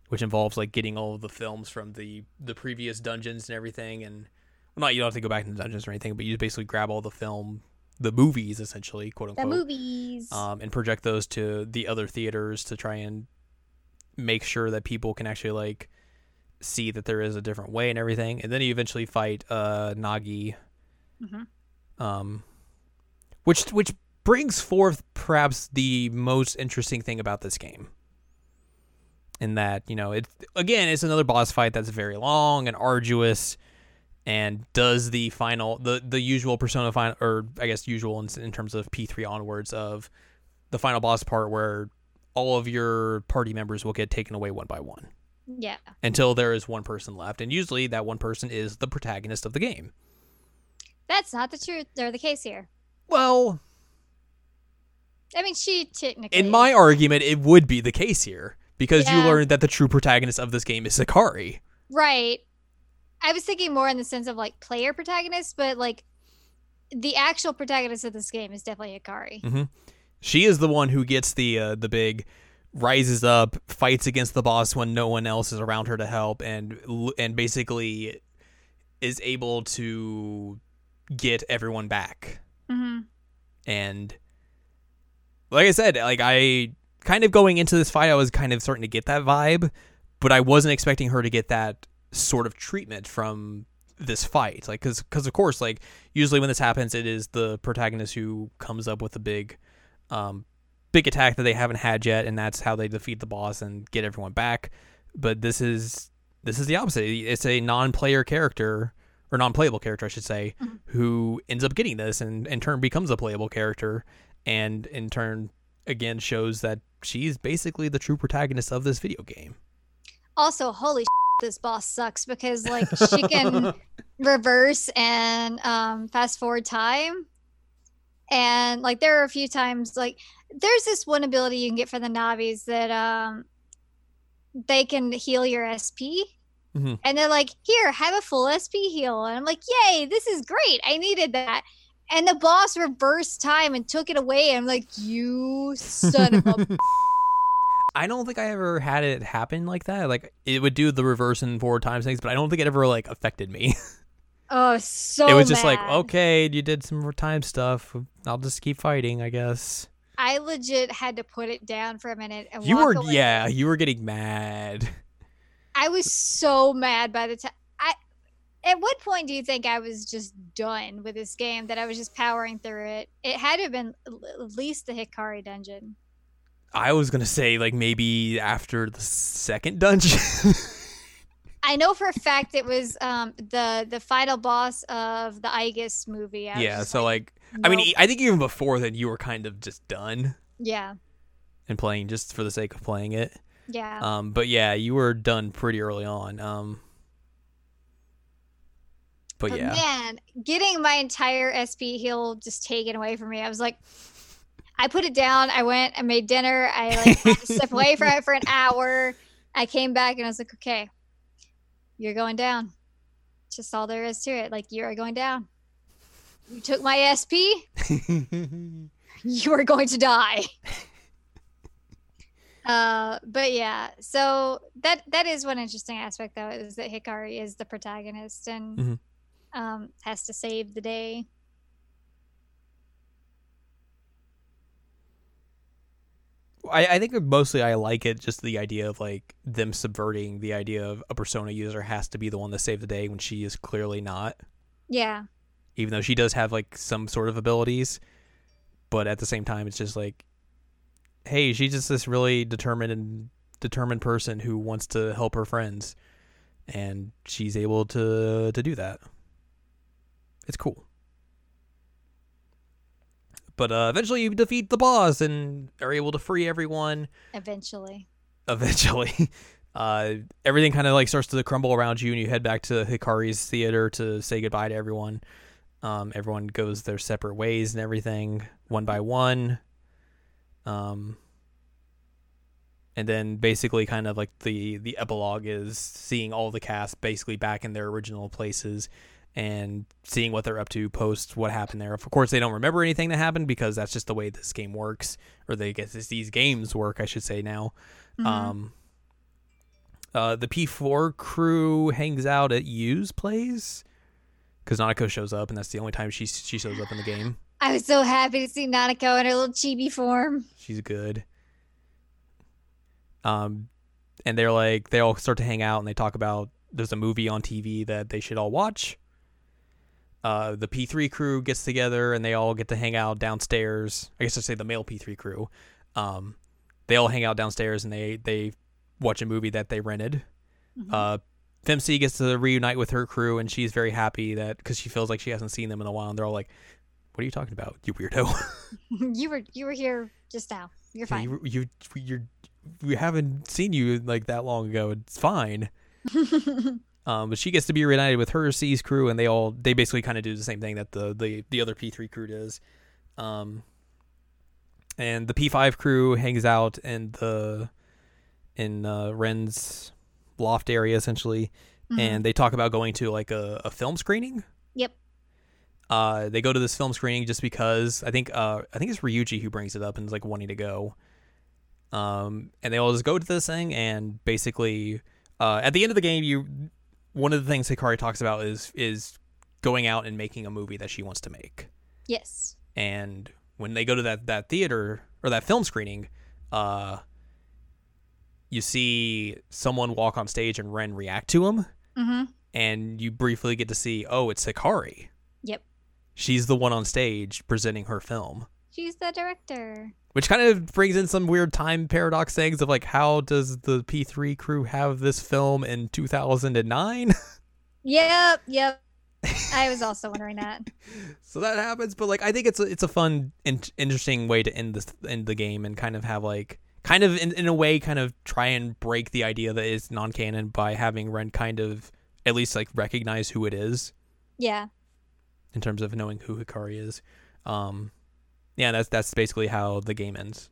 which involves like getting all of the films from the the previous dungeons and everything and not you don't have to go back into the dungeons or anything but you just basically grab all the film the movies essentially quote unquote, The movies. um, and project those to the other theaters to try and make sure that people can actually like see that there is a different way and everything. And then you eventually fight uh, Nagi, Mhm. um, which which brings forth perhaps the most interesting thing about this game. In that you know it again, it's another boss fight that's very long and arduous. And does the final the the usual Persona final or I guess usual in, in terms of P three onwards of the final boss part where all of your party members will get taken away one by one yeah. until there is one person left, and usually that one person is the protagonist of the game. That's not the truth or the case here. Well, I mean, she technically. in my argument, it would be the case here because you Yeah. learned that the true protagonist of this game is Hikari. Right. I was thinking more in the sense of like player protagonist, but like the actual protagonist of this game is definitely Hikari. Mm. She is the one who gets the uh, the big rises up, fights against the boss when no one else is around her to help, and and basically is able to get everyone back. hmm And like I said, like I kind of going into this fight, I was kind of starting to get that vibe, but I wasn't expecting her to get that sort of treatment from this fight. Like, because because of course, like usually when this happens, it is the protagonist who comes up with a big, um, big attack that they haven't had yet, and that's how they defeat the boss and get everyone back. But this is this is the opposite. It's a non-player character or non-playable character, I should say, Mhm. who ends up getting this and in turn becomes a playable character, and in turn again shows that she's basically the true protagonist of this video game. Also, holy (laughs) this boss sucks because like she can (laughs) reverse and um, fast forward time. And like there are a few times like there's this one ability you can get for the Navis that um they can heal your SP. Mhm. And they're like, here, have a full SP heal. And I'm like, yay, this is great. I needed that. And the boss reversed time and took it away. And I'm like, you son of a (laughs) I don't think I ever had it happen like that. Like it would do the reverse and forward times things, but I don't think it ever like affected me. (laughs) Oh, so it was just like, okay, you did some more time stuff. I'll just keep fighting, I guess. I legit had to put it down for a minute and You were, away. yeah, you were getting mad. (laughs) I was so mad by the time I. At what point do you think I was just done with this game? That I was just powering through it. It had to have been at least the Hikari dungeon. I was gonna say like maybe after the second dungeon. (laughs) I know for a fact it was um the the final boss of the Aigis movie. I yeah, so like, I mean, nope. e- I think even before then, you were kind of just done yeah, and playing just for the sake of playing it. yeah. Um, but yeah, you were done pretty early on. Um, but But yeah, man, getting my entire SP heal just taken away from me, I was like, I put it down. I went, I made dinner. I like had to step away from it for an hour. I came back and I was like, okay, you're going down. Just all there is to it. Like you are going down. You took my SP. You are going to die. (laughs) Uh, but yeah, so that that is one interesting aspect though is that Hikari is the protagonist and Mhm. um, has to save the day. I, I think mostly I like it just the idea of like them subverting the idea of a persona user has to be the one to save the day when she is clearly not. Yeah, Even though she does have like some sort of abilities, but at the same time it's just like, hey, she's just this really determined and determined person who wants to help her friends, and she's able to to do that. It's cool. But uh, eventually you defeat the boss and are able to free everyone. eventually. eventually (laughs) uh everything kind of like starts to crumble around you and you head back to hikari's theater to say goodbye to everyone um everyone goes their separate ways and everything one by one um and then basically kind of like the the epilogue is seeing all the cast basically back in their original places and seeing what they're up to post what happened there of course they don't remember anything that happened because that's just the way this game works or they guess these games work i should say now Mhm. um, uh, the P4 crew hangs out at Yu's place because Nanako shows up, and that's the only time she she shows up in the game. I was so happy to see Nanako in her little chibi form. She's good. Um, and they're like they all start to hang out, and they talk about there's a movie on TV that they should all watch. Uh, the P3 crew gets together, and they all get to hang out downstairs. I guess I say the male P3 crew. Um, they all hang out downstairs, and they they watch a movie that they rented. Mhm. Uh, FeMC gets to reunite with her crew, and she's very happy that because she feels like she hasn't seen them in a while. And they're all like, "What are you talking about, you weirdo? (laughs) (laughs) you were you were here just now. You're Yeah, fine. you, you you're we haven't seen you like that long ago. It's fine." (laughs) Um, but she gets to be reunited with her SEES crew, and they all they basically kind of do the same thing that the the the other P three crew does. Um, and the P five crew hangs out in the in uh, Ren's loft area essentially, Mhm. and they talk about going to like a, a film screening. Yep. Uh, they go to this film screening just because I think uh, I think it's Ryuji who brings it up and is like wanting to go. Um, and they all just go to this thing and basically uh, at the end of the game, you one of the things Hikari talks about is is going out and making a movie that she wants to make. Yes. And when they go to that that theater or that film screening, uh, you see someone walk on stage and Ren react to him, Mm-hmm. and you briefly get to see, oh, it's Hikari. Yep. She's the one on stage presenting her film. She's the director. Which kind of brings in some weird time paradox things of like, how does the P3 crew have this film in 2009? (laughs) Yep. Yep. I was also wondering that. (laughs) so that happens, but like, I think it's a, it's a fun, in- interesting way to end this end the game and kind of have like, kind of in, in a way, kind of try and break the idea that it's non canon by having Ren kind of at least like recognize who it is Yeah. in terms of knowing who Hikari is. Um, yeah, that's that's basically how the game ends.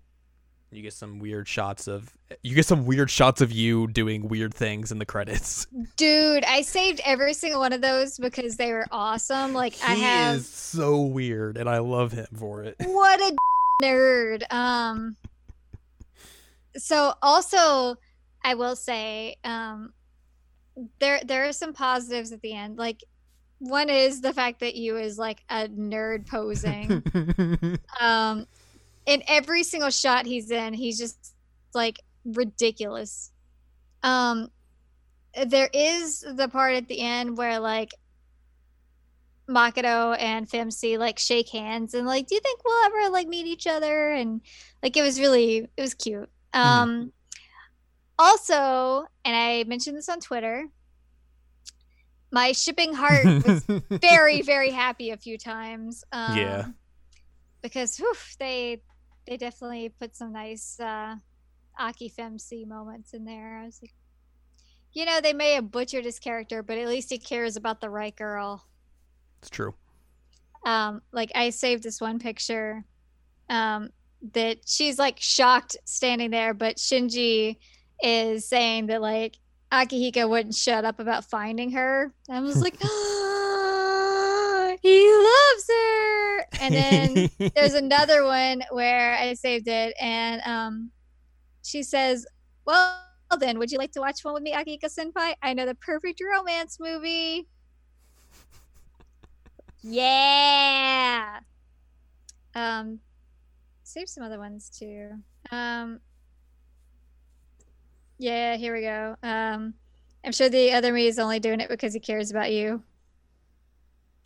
You get some weird shots of you get some weird shots of you doing weird things in the credits. (laughs) Dude, I saved every single one of those because they were awesome. Like I he have is so weird, and I love him for it. (laughs) what a (laughs) nerd. Um so also I will say um there there are some positives at the end. Like one is the fact that Yu is like a nerd posing. (laughs) um in every single shot he's in, he's just like ridiculous. Um there is the part at the end where like Makoto and FeMC like shake hands and like, do you think we'll ever like meet each other? And like it was really it was cute. Um also, and I mentioned this on Twitter, my shipping heart was (laughs) very, very happy a few times. Um, Yeah. Because whew, they they definitely put some nice uh Aki FeMC moments in there. I was like you know, they may have butchered his character, but at least he cares about the right girl. it's true. Um, like I saved this one picture um that she's like shocked standing there, but Shinji is saying that like Akihiko wouldn't shut up about finding her. I was like, (laughs) he loves her. And then (laughs) there's another one where I saved it, and um, she says, "Well, then, would you like to watch one with me, Akihiko Senpai? I know the perfect romance movie." Yeah. Um, save some other ones too. Um, yeah, here we go. Um, I'm sure the other me is only doing it because he cares about you.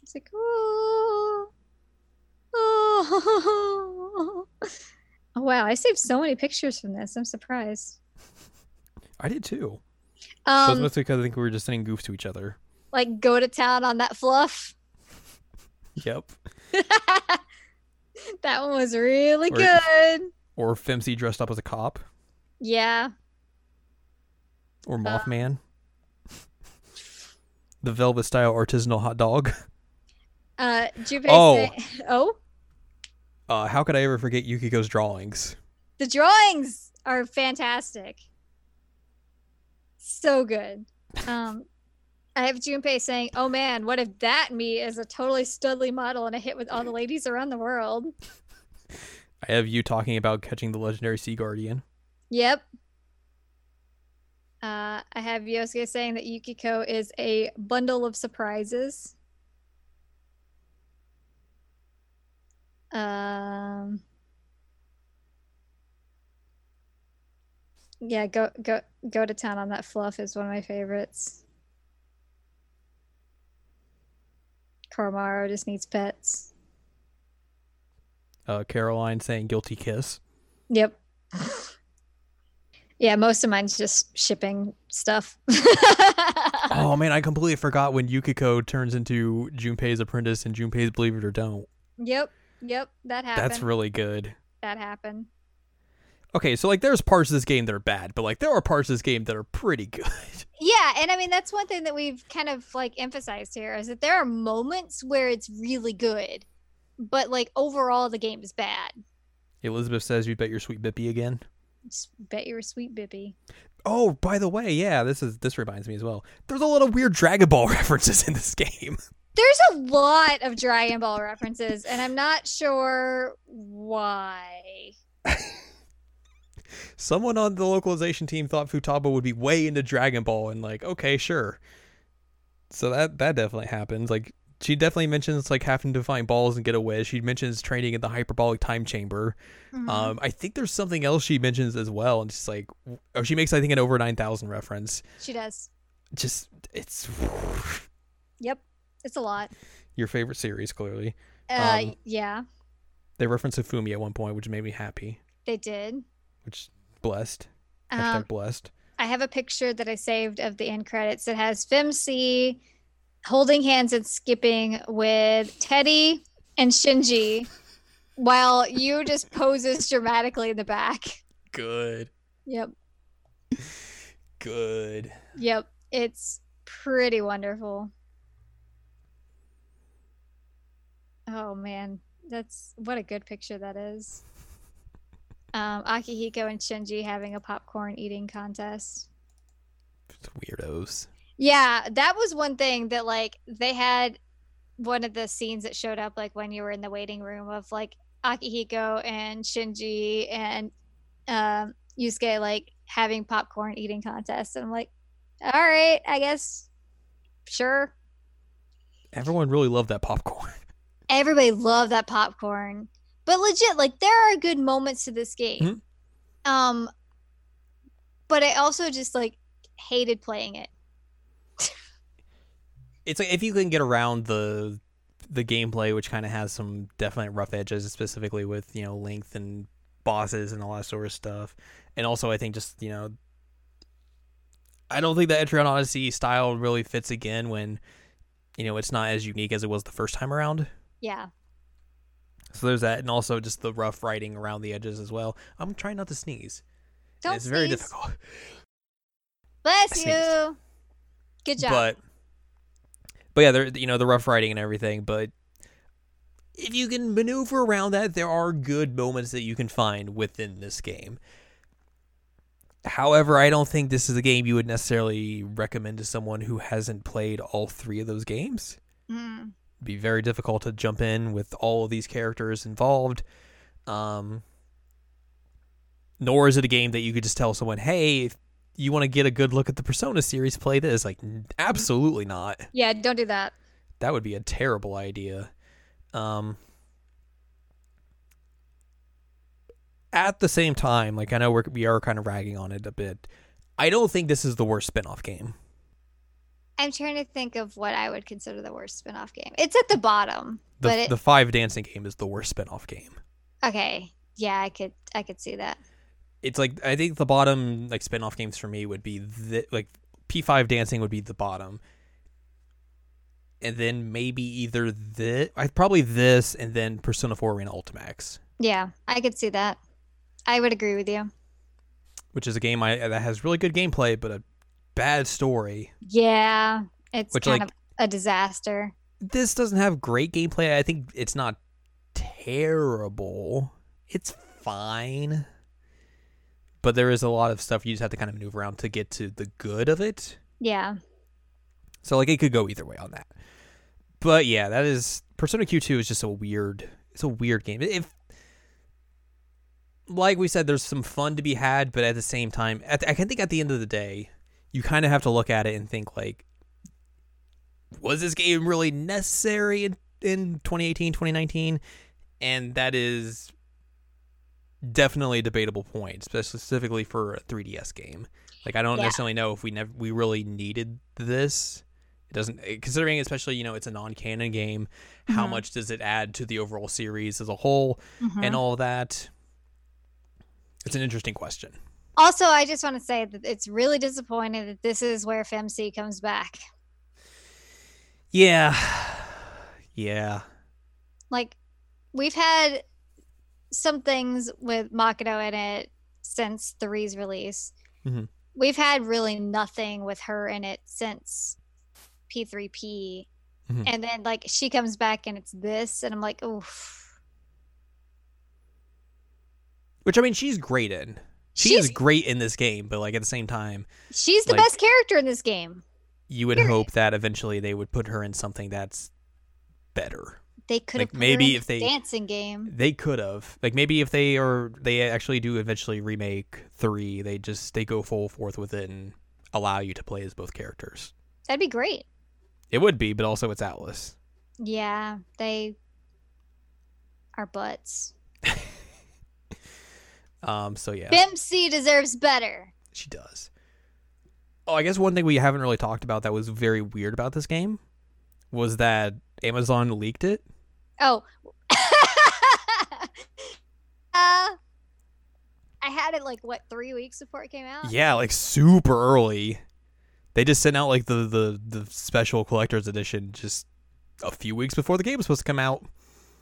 It's like, oh, oh. (laughs) oh wow! I saved so many pictures from this. I'm surprised. I did too. Um, so Um, mostly because I think we were just sending goofs to each other. like go to town on that fluff. Yep. (laughs) that one was really Or- good. Or FeMC dressed up as a cop, Yeah. Or Mothman. (laughs) the Velvet style artisanal hot dog. (laughs) Uh, Junpei Oh. say- oh, Uh, how could I ever forget Yukiko's drawings? the drawings are fantastic. So good. Um, I have Junpei saying, "Oh man, what if that me is a totally studly model and a hit with all the ladies around the world?" (laughs) I have you talking about catching the legendary sea guardian. Yep. Uh, I have Yosuke saying that Yukiko is a bundle of surprises. Um. Yeah, go go go to town on that fluff is one of my favorites. Koromaru just needs pets. Uh, Caroline saying guilty kiss. Yep. (laughs) Yeah, most of mine's just shipping stuff. (laughs) Oh man, I completely forgot when Yukiko turns into Junpei's apprentice and Junpei's Believe It or Don't. Yep, yep, that happened. That's really good. that happened. Okay, so like there's parts of this game that are bad, but like there are parts of this game that are pretty good. (laughs) Yeah, and I mean that's one thing that we've kind of like emphasized here is that there are moments where it's really good, but like overall the game is bad. Elizabeth says you bet your sweet Bippy again. Bet you're a sweet Bippy. Oh, by the way, yeah, this is this reminds me as well. There's a lot of weird Dragon Ball (laughs) references in this game. There's a lot of Dragon Ball references, and I'm not sure why. (laughs) Someone on the localization team thought Futaba would be way into Dragon Ball, and like, okay, sure. So that that definitely happens. Like, she definitely mentions like having to find balls and get away. She mentions training in the hyperbolic time chamber. Mhm. Um, I think there's something else she mentions as well, and she's like, oh, she makes I think an over nine thousand reference. she does. Just it's (sighs) Yep, it's a lot. your favorite series, clearly. Uh, Um, yeah, They reference Fumi at one point, which made me happy. they did. Which blessed. Hashtag Um, blessed. I have a picture that I saved of the end credits that has FeMC holding hands and skipping with Teddy and Shinji, while Yu just poses dramatically in the back. Good. Yep, Good. yep, it's pretty wonderful. Oh man, that's what a good picture that is. Um, Akihiko and Shinji having a popcorn eating contest. Weirdos. Yeah, that was one thing that like they had one of the scenes that showed up like when you were in the waiting room of like Akihiko and Shinji and um Yusuke like having popcorn eating contests. And I'm like, all right, I guess sure. Everyone really loved that popcorn. (laughs) Everybody loved that popcorn. But legit, like there are good moments to this game. Um but I also just like hated playing it. It's like if you can get around the the gameplay, which kind of has some definite rough edges, specifically with you know length and bosses and all that sort of stuff. And also, I think just you know, I don't think the Etrian Odyssey style really fits again when you know it's not as unique as it was the first time around. Yeah. So there's that, and also just the rough writing around the edges as well. I'm trying not to sneeze. Don't it's very sneeze. difficult. (laughs) Bless you. Good job. But but yeah, there you know the rough writing and everything. But if you can maneuver around that, there are good moments that you can find within this game. However, I don't think this is a game you would necessarily recommend to someone who hasn't played all three of those games. Mm. It'd be very difficult to jump in with all of these characters involved. Um, nor is it a game that you could just tell someone, "Hey, if you want to get a good look at the Persona series, play this." Like, absolutely not. Yeah, don't do that. That would be a terrible idea. Um, at the same time, like I know we're, we are kind of ragging on it a bit. I don't think this is the worst spin-off game. I'm trying to think of what I would consider the worst spin-off game. It's at the bottom, The but it, the five dancing game is the worst spin-off game. okay. Yeah, I could I could see that. It's like I think the bottom like spin-off games for me would be the, like P5 dancing would be the bottom. And then maybe either this, I probably this, and then Persona 4 Arena Ultimax. Yeah, I could see that. I would agree with you. which is a game I that has really good gameplay but a bad story. Yeah, it's Which, kind like- of a disaster. This doesn't have great gameplay. I think it's not terrible. It's fine. But there is a lot of stuff you just have to kind of maneuver around to get to the good of it. Yeah. So like it could go either way on that. But yeah, that is Persona Q2 is just a weird it's a weird game. If like we said there's some fun to be had, but at the same time at I can think at the end of the day, you kind of have to look at it and think like was this game really necessary in, in 2018, 2019? And that is definitely a debatable point, specifically for a 3DS game. Like I don't Yeah. necessarily know if we never we really needed this. It doesn't eh, considering especially you know it's a non-canon game. How Mhm. much does it add to the overall series as a whole Mhm. and all that? It's an interesting question. Also, I just want to say that it's really disappointing that this is where FMC comes back. Yeah, (sighs) yeah, Like, we've had some things with Makoto in it since three's release. Mhm. We've had really nothing with her in it since P3P. Mhm. And then, like, she comes back and it's this, and I'm like, oof. which I mean she's great in. She She's, is great in this game, but like at the same time, she's the like- best character in this game. you would Period. hope that eventually they would put her in something that's better. They could Like, have maybe if they- dancing game. They could have like maybe if they are they actually do eventually remake three, they just they go full forth with it and allow you to play as both characters. That'd be great. It would be, but also it's Atlus. Yeah, they are butts. (laughs) Um, so yeah, Bimsy deserves better. she does. Oh, I guess one thing we haven't really talked about that was very weird about this game was that Amazon leaked it. Oh. (laughs) uh, I had it like what three weeks before it came out. Yeah, like super early. They just sent out like the the the special collector's edition just a few weeks before the game was supposed to come out.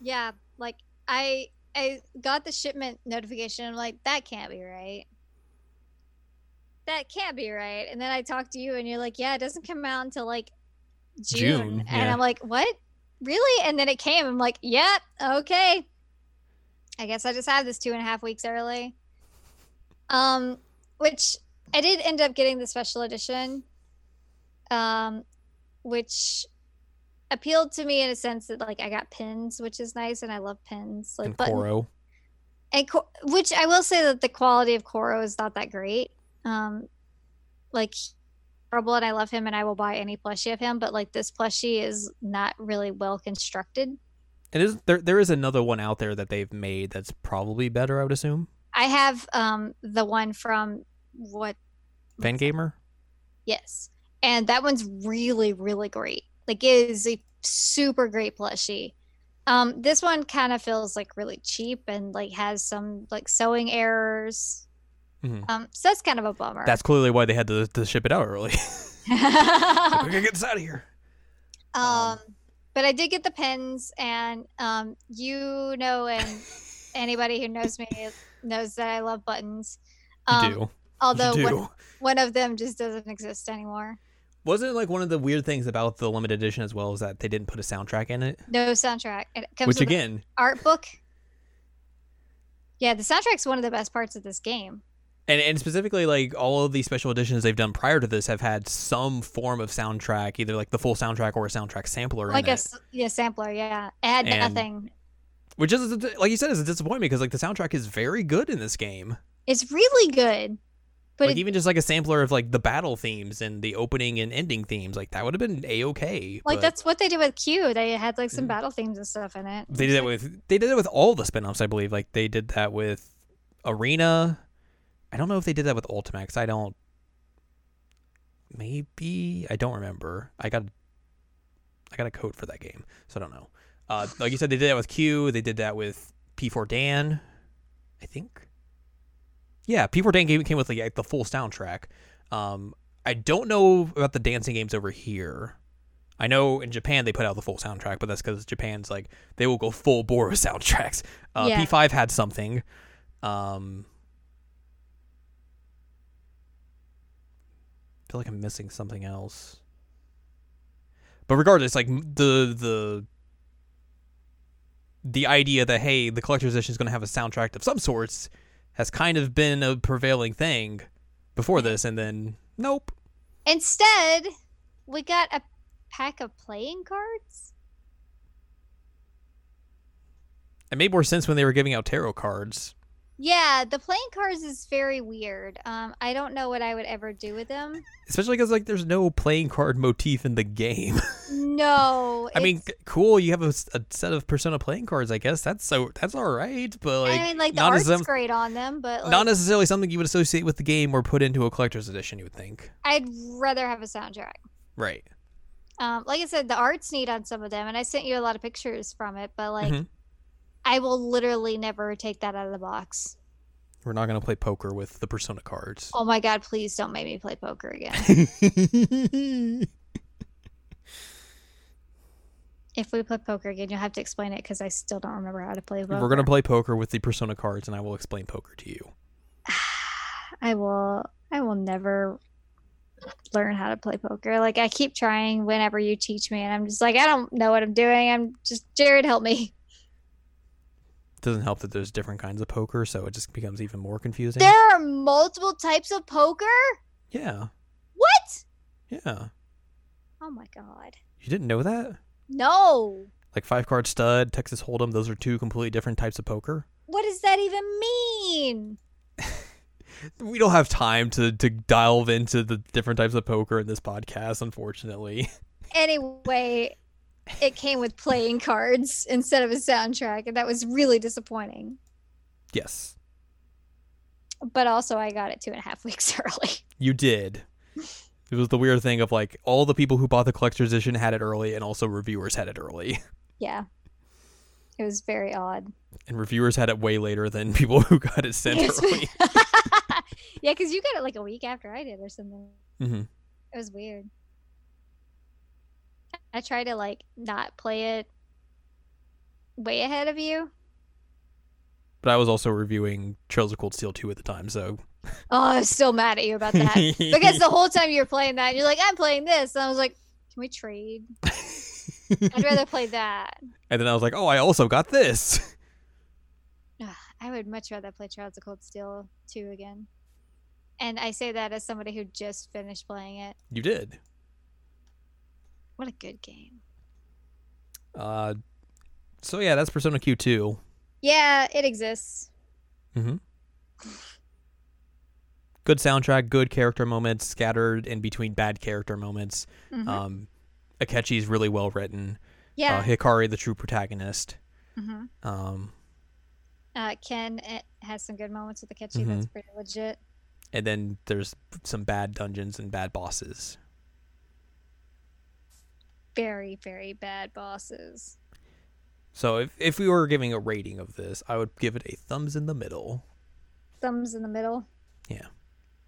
Yeah, like I I got the shipment notification. I'm like, that can't be right. That can't be right. And then I talked to you, and you're like, yeah, it doesn't come out until like June. June, And yeah. I'm like, what? Really? And then it came. I'm like, yep, okay. I guess I just have this two and a half weeks early. Um, which I did end up getting the special edition. Um, which appealed to me in a sense that like I got pins, which is nice, and I love pins. Like and button- Koro. and which I will say that the quality of Koro is not that great. Um, like horrible, and I love him, and I will buy any plushie of him. But like this plushie is not really well constructed. It is there. There is another one out there that they've made that's probably better. I would assume. I have um the one from what Fangamer. Yes. And that one's really, really great. Like it is a super great plushie. Um, this one kind of feels like really cheap and like has some like sewing errors. Mhm. Um, so that's kind of a bummer. That's clearly why they had to, to ship it out early. (laughs) Like, we gotta get this out of here. um, but I did get the pins, and um, you know, and (laughs) anybody who knows me knows that I love buttons. You Um, do. although you do. one, one of them just doesn't exist anymore. Wasn't it like one of the weird things about the limited edition as well is that they didn't put a soundtrack in it? No soundtrack. It comes Which again, art book. Yeah, the soundtrack's one of the best parts of this game. And and specifically like all of the special editions they've done prior to this have had some form of soundtrack, either like the full soundtrack or a soundtrack sampler like in a it. yeah sampler. Yeah, had And- nothing. Which is like you said is a disappointment because like the soundtrack is very good in this game. It's really good, but like it, even just like a sampler of like the battle themes and the opening and ending themes, like that would have been a okay. like that's what they did with Q. They had like some mm. battle themes and stuff in it. They did that with they did it with all the spin-offs, I believe. Like they did that with Arena. I don't know if they did that with Ultimax. I don't maybe I don't remember. I got I got a code for that game, so I don't know. Uh, like you said, they did that with Q. They did that with P4 Dan, I think. Yeah, P4 Dan game came with like the full soundtrack. Um, I don't know about the dancing games over here. I know in Japan they put out the full soundtrack, but that's because Japan's like they will go full bore with (laughs) soundtracks. Uh, Yeah. P5 had something. Um, feel like I'm missing something else. But regardless, like the the the idea that hey, the collector's edition is going to have a soundtrack of some sorts has kind of been a prevailing thing before this, and then nope. Instead, we got a pack of playing cards. It made more sense when they were giving out tarot cards. Yeah, the playing cards is very weird. Um, I don't know what I would ever do with them. Especially because like there's no playing card motif in the game. (laughs) No, I mean, c- cool. You have a set of Persona playing cards. I guess that's so that's all right. But like, I mean, like the not, art's as, great on them, but like, not necessarily something you would associate with the game or put into a collector's edition. You would think, I'd rather have a soundtrack. right? Um, like I said, the art's neat on some of them, and I sent you a lot of pictures from it. But like, Mhm. I will literally never take that out of the box. We're not gonna play poker with the Persona cards. Oh my god, please don't make me play poker again. (laughs) if we play poker again, you'll have to explain it because I still don't remember how to play poker. We're gonna play poker with the Persona cards, and I will explain poker to you. (sighs) I will. I will never learn how to play poker. Like I keep trying whenever you teach me, and I'm just like, I don't know what I'm doing. I'm just Jared, help me. Doesn't help that there's different kinds of poker, so it just becomes even more confusing. There are multiple types of poker. yeah, What? yeah. Oh my god. You didn't know that? No. Like five card stud, Texas Hold'em, those are two completely different types of poker. What does that even mean? (laughs) We don't have time to, to delve into the different types of poker in this podcast, unfortunately. (laughs) Anyway, it came with playing cards instead of a soundtrack, and that was really disappointing. Yes, But also, I got it two and a half (laughs) weeks early. you did. It was the weird thing of like all the people who bought the collector's edition had it early, and also reviewers had it early. Yeah. It was very odd. And reviewers had it way later than (laughs) people who got it sent (laughs) early. yeah, because you got it like a week after I did or something. Mm-hmm. It was weird. I try to like not play it way ahead of you. But I was also reviewing Trails of Cold Steel 2 at the time, so. Oh, I was still mad at you about that. (laughs) because the whole time you were playing that, you're like, I'm playing this. And I was like, can we trade? (laughs) I'd rather play that. and then I was like, oh, I also got this. I would much rather play Trails of Cold Steel 2 again. And I say that as somebody who just finished playing it. You did. What a good game. Uh, so yeah, that's Persona Q2. Yeah, it exists. Mm-hmm. (laughs) Good soundtrack, good character moments scattered in between bad character moments. Mhm. Um, Akechi's really well written. yeah. Uh, Hikari, the true protagonist. hmm Um, Uh, Ken has some good moments with the Akechi. That's Mm-hmm. pretty legit. and then there's some bad dungeons and bad bosses. Very, very bad bosses. So if if we were giving a rating of this, I would give it a thumbs in the middle. Thumbs in the middle. Yeah.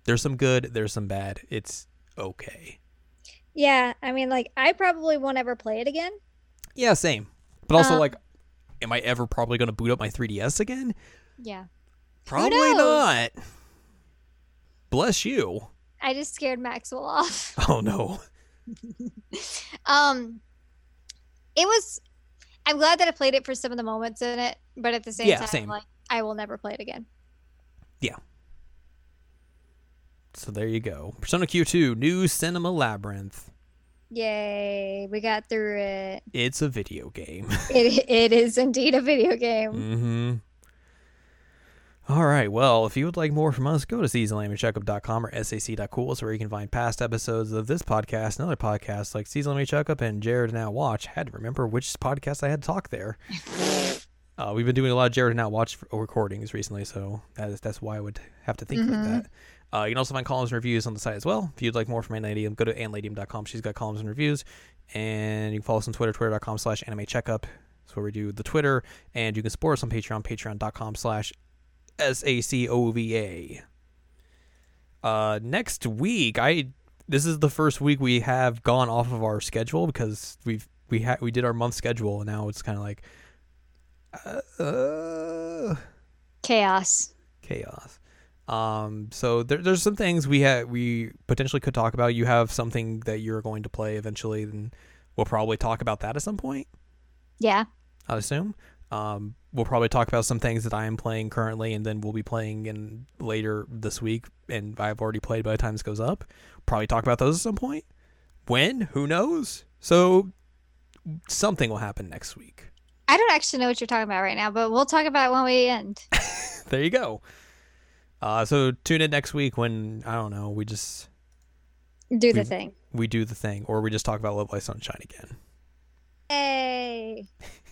There's some good, there's some bad. It's okay. Yeah, I mean, like, I probably won't ever play it again. Yeah, same. But also, Um, like, am I ever probably going to boot up my 3DS again? Yeah. Probably not. Bless you. I just scared Maxwell off. (laughs) Oh no. (laughs) um, it was. I'm glad that I played it for some of the moments in it, but at the same Yeah, time, same. like, I will never play it again. Yeah. So there you go. Persona Q2, new Cinema Labyrinth. Yay, we got through it. It's a video game. It, it is indeed a video game. mm-hmm. All right. Well, if you would like more from us, go to seasonlamycheckup.com or sac.cool. It's where you can find past episodes of this podcast and other podcasts like Season Lemmy Checkup and Jared Now Watch. had to remember which podcast I had to talk there. (laughs) Uh, we've been doing a lot of Jared and Now Watch recordings recently, so that is, that's why I would have to think like Mhm. that. Uh, you can also find columns and reviews on the site as well. If you'd like more from Anladium, go to anladium.com. She's got columns and reviews. And you can follow us on Twitter, twitter.com slash anime checkup. That's where we do the Twitter. And you can support us on Patreon, patreon.com slash S-A-C-O-V-A. Uh, next week, I this is the first week we have gone off of our schedule because we've we had we did our month schedule and now it's kind of like uh, uh, Chaos. chaos. Um, so there, there's some things we had we potentially could talk about. You have something that you're going to play eventually, and we'll probably talk about that at some point. Yeah. I assume. Um, we'll probably talk about some things that I am playing currently, and then we'll be playing in later this week, and I've already played by the time this goes up. Probably talk about those at some point. When? Who knows? So something will happen next week. I don't actually know what you're talking about right now, but we'll talk about it when we end. (laughs) there you go. Uh, so tune in next week when I don't know. We just Do the We- thing. we do the thing, or we just talk about Love Live Sunshine again. Hey. (laughs)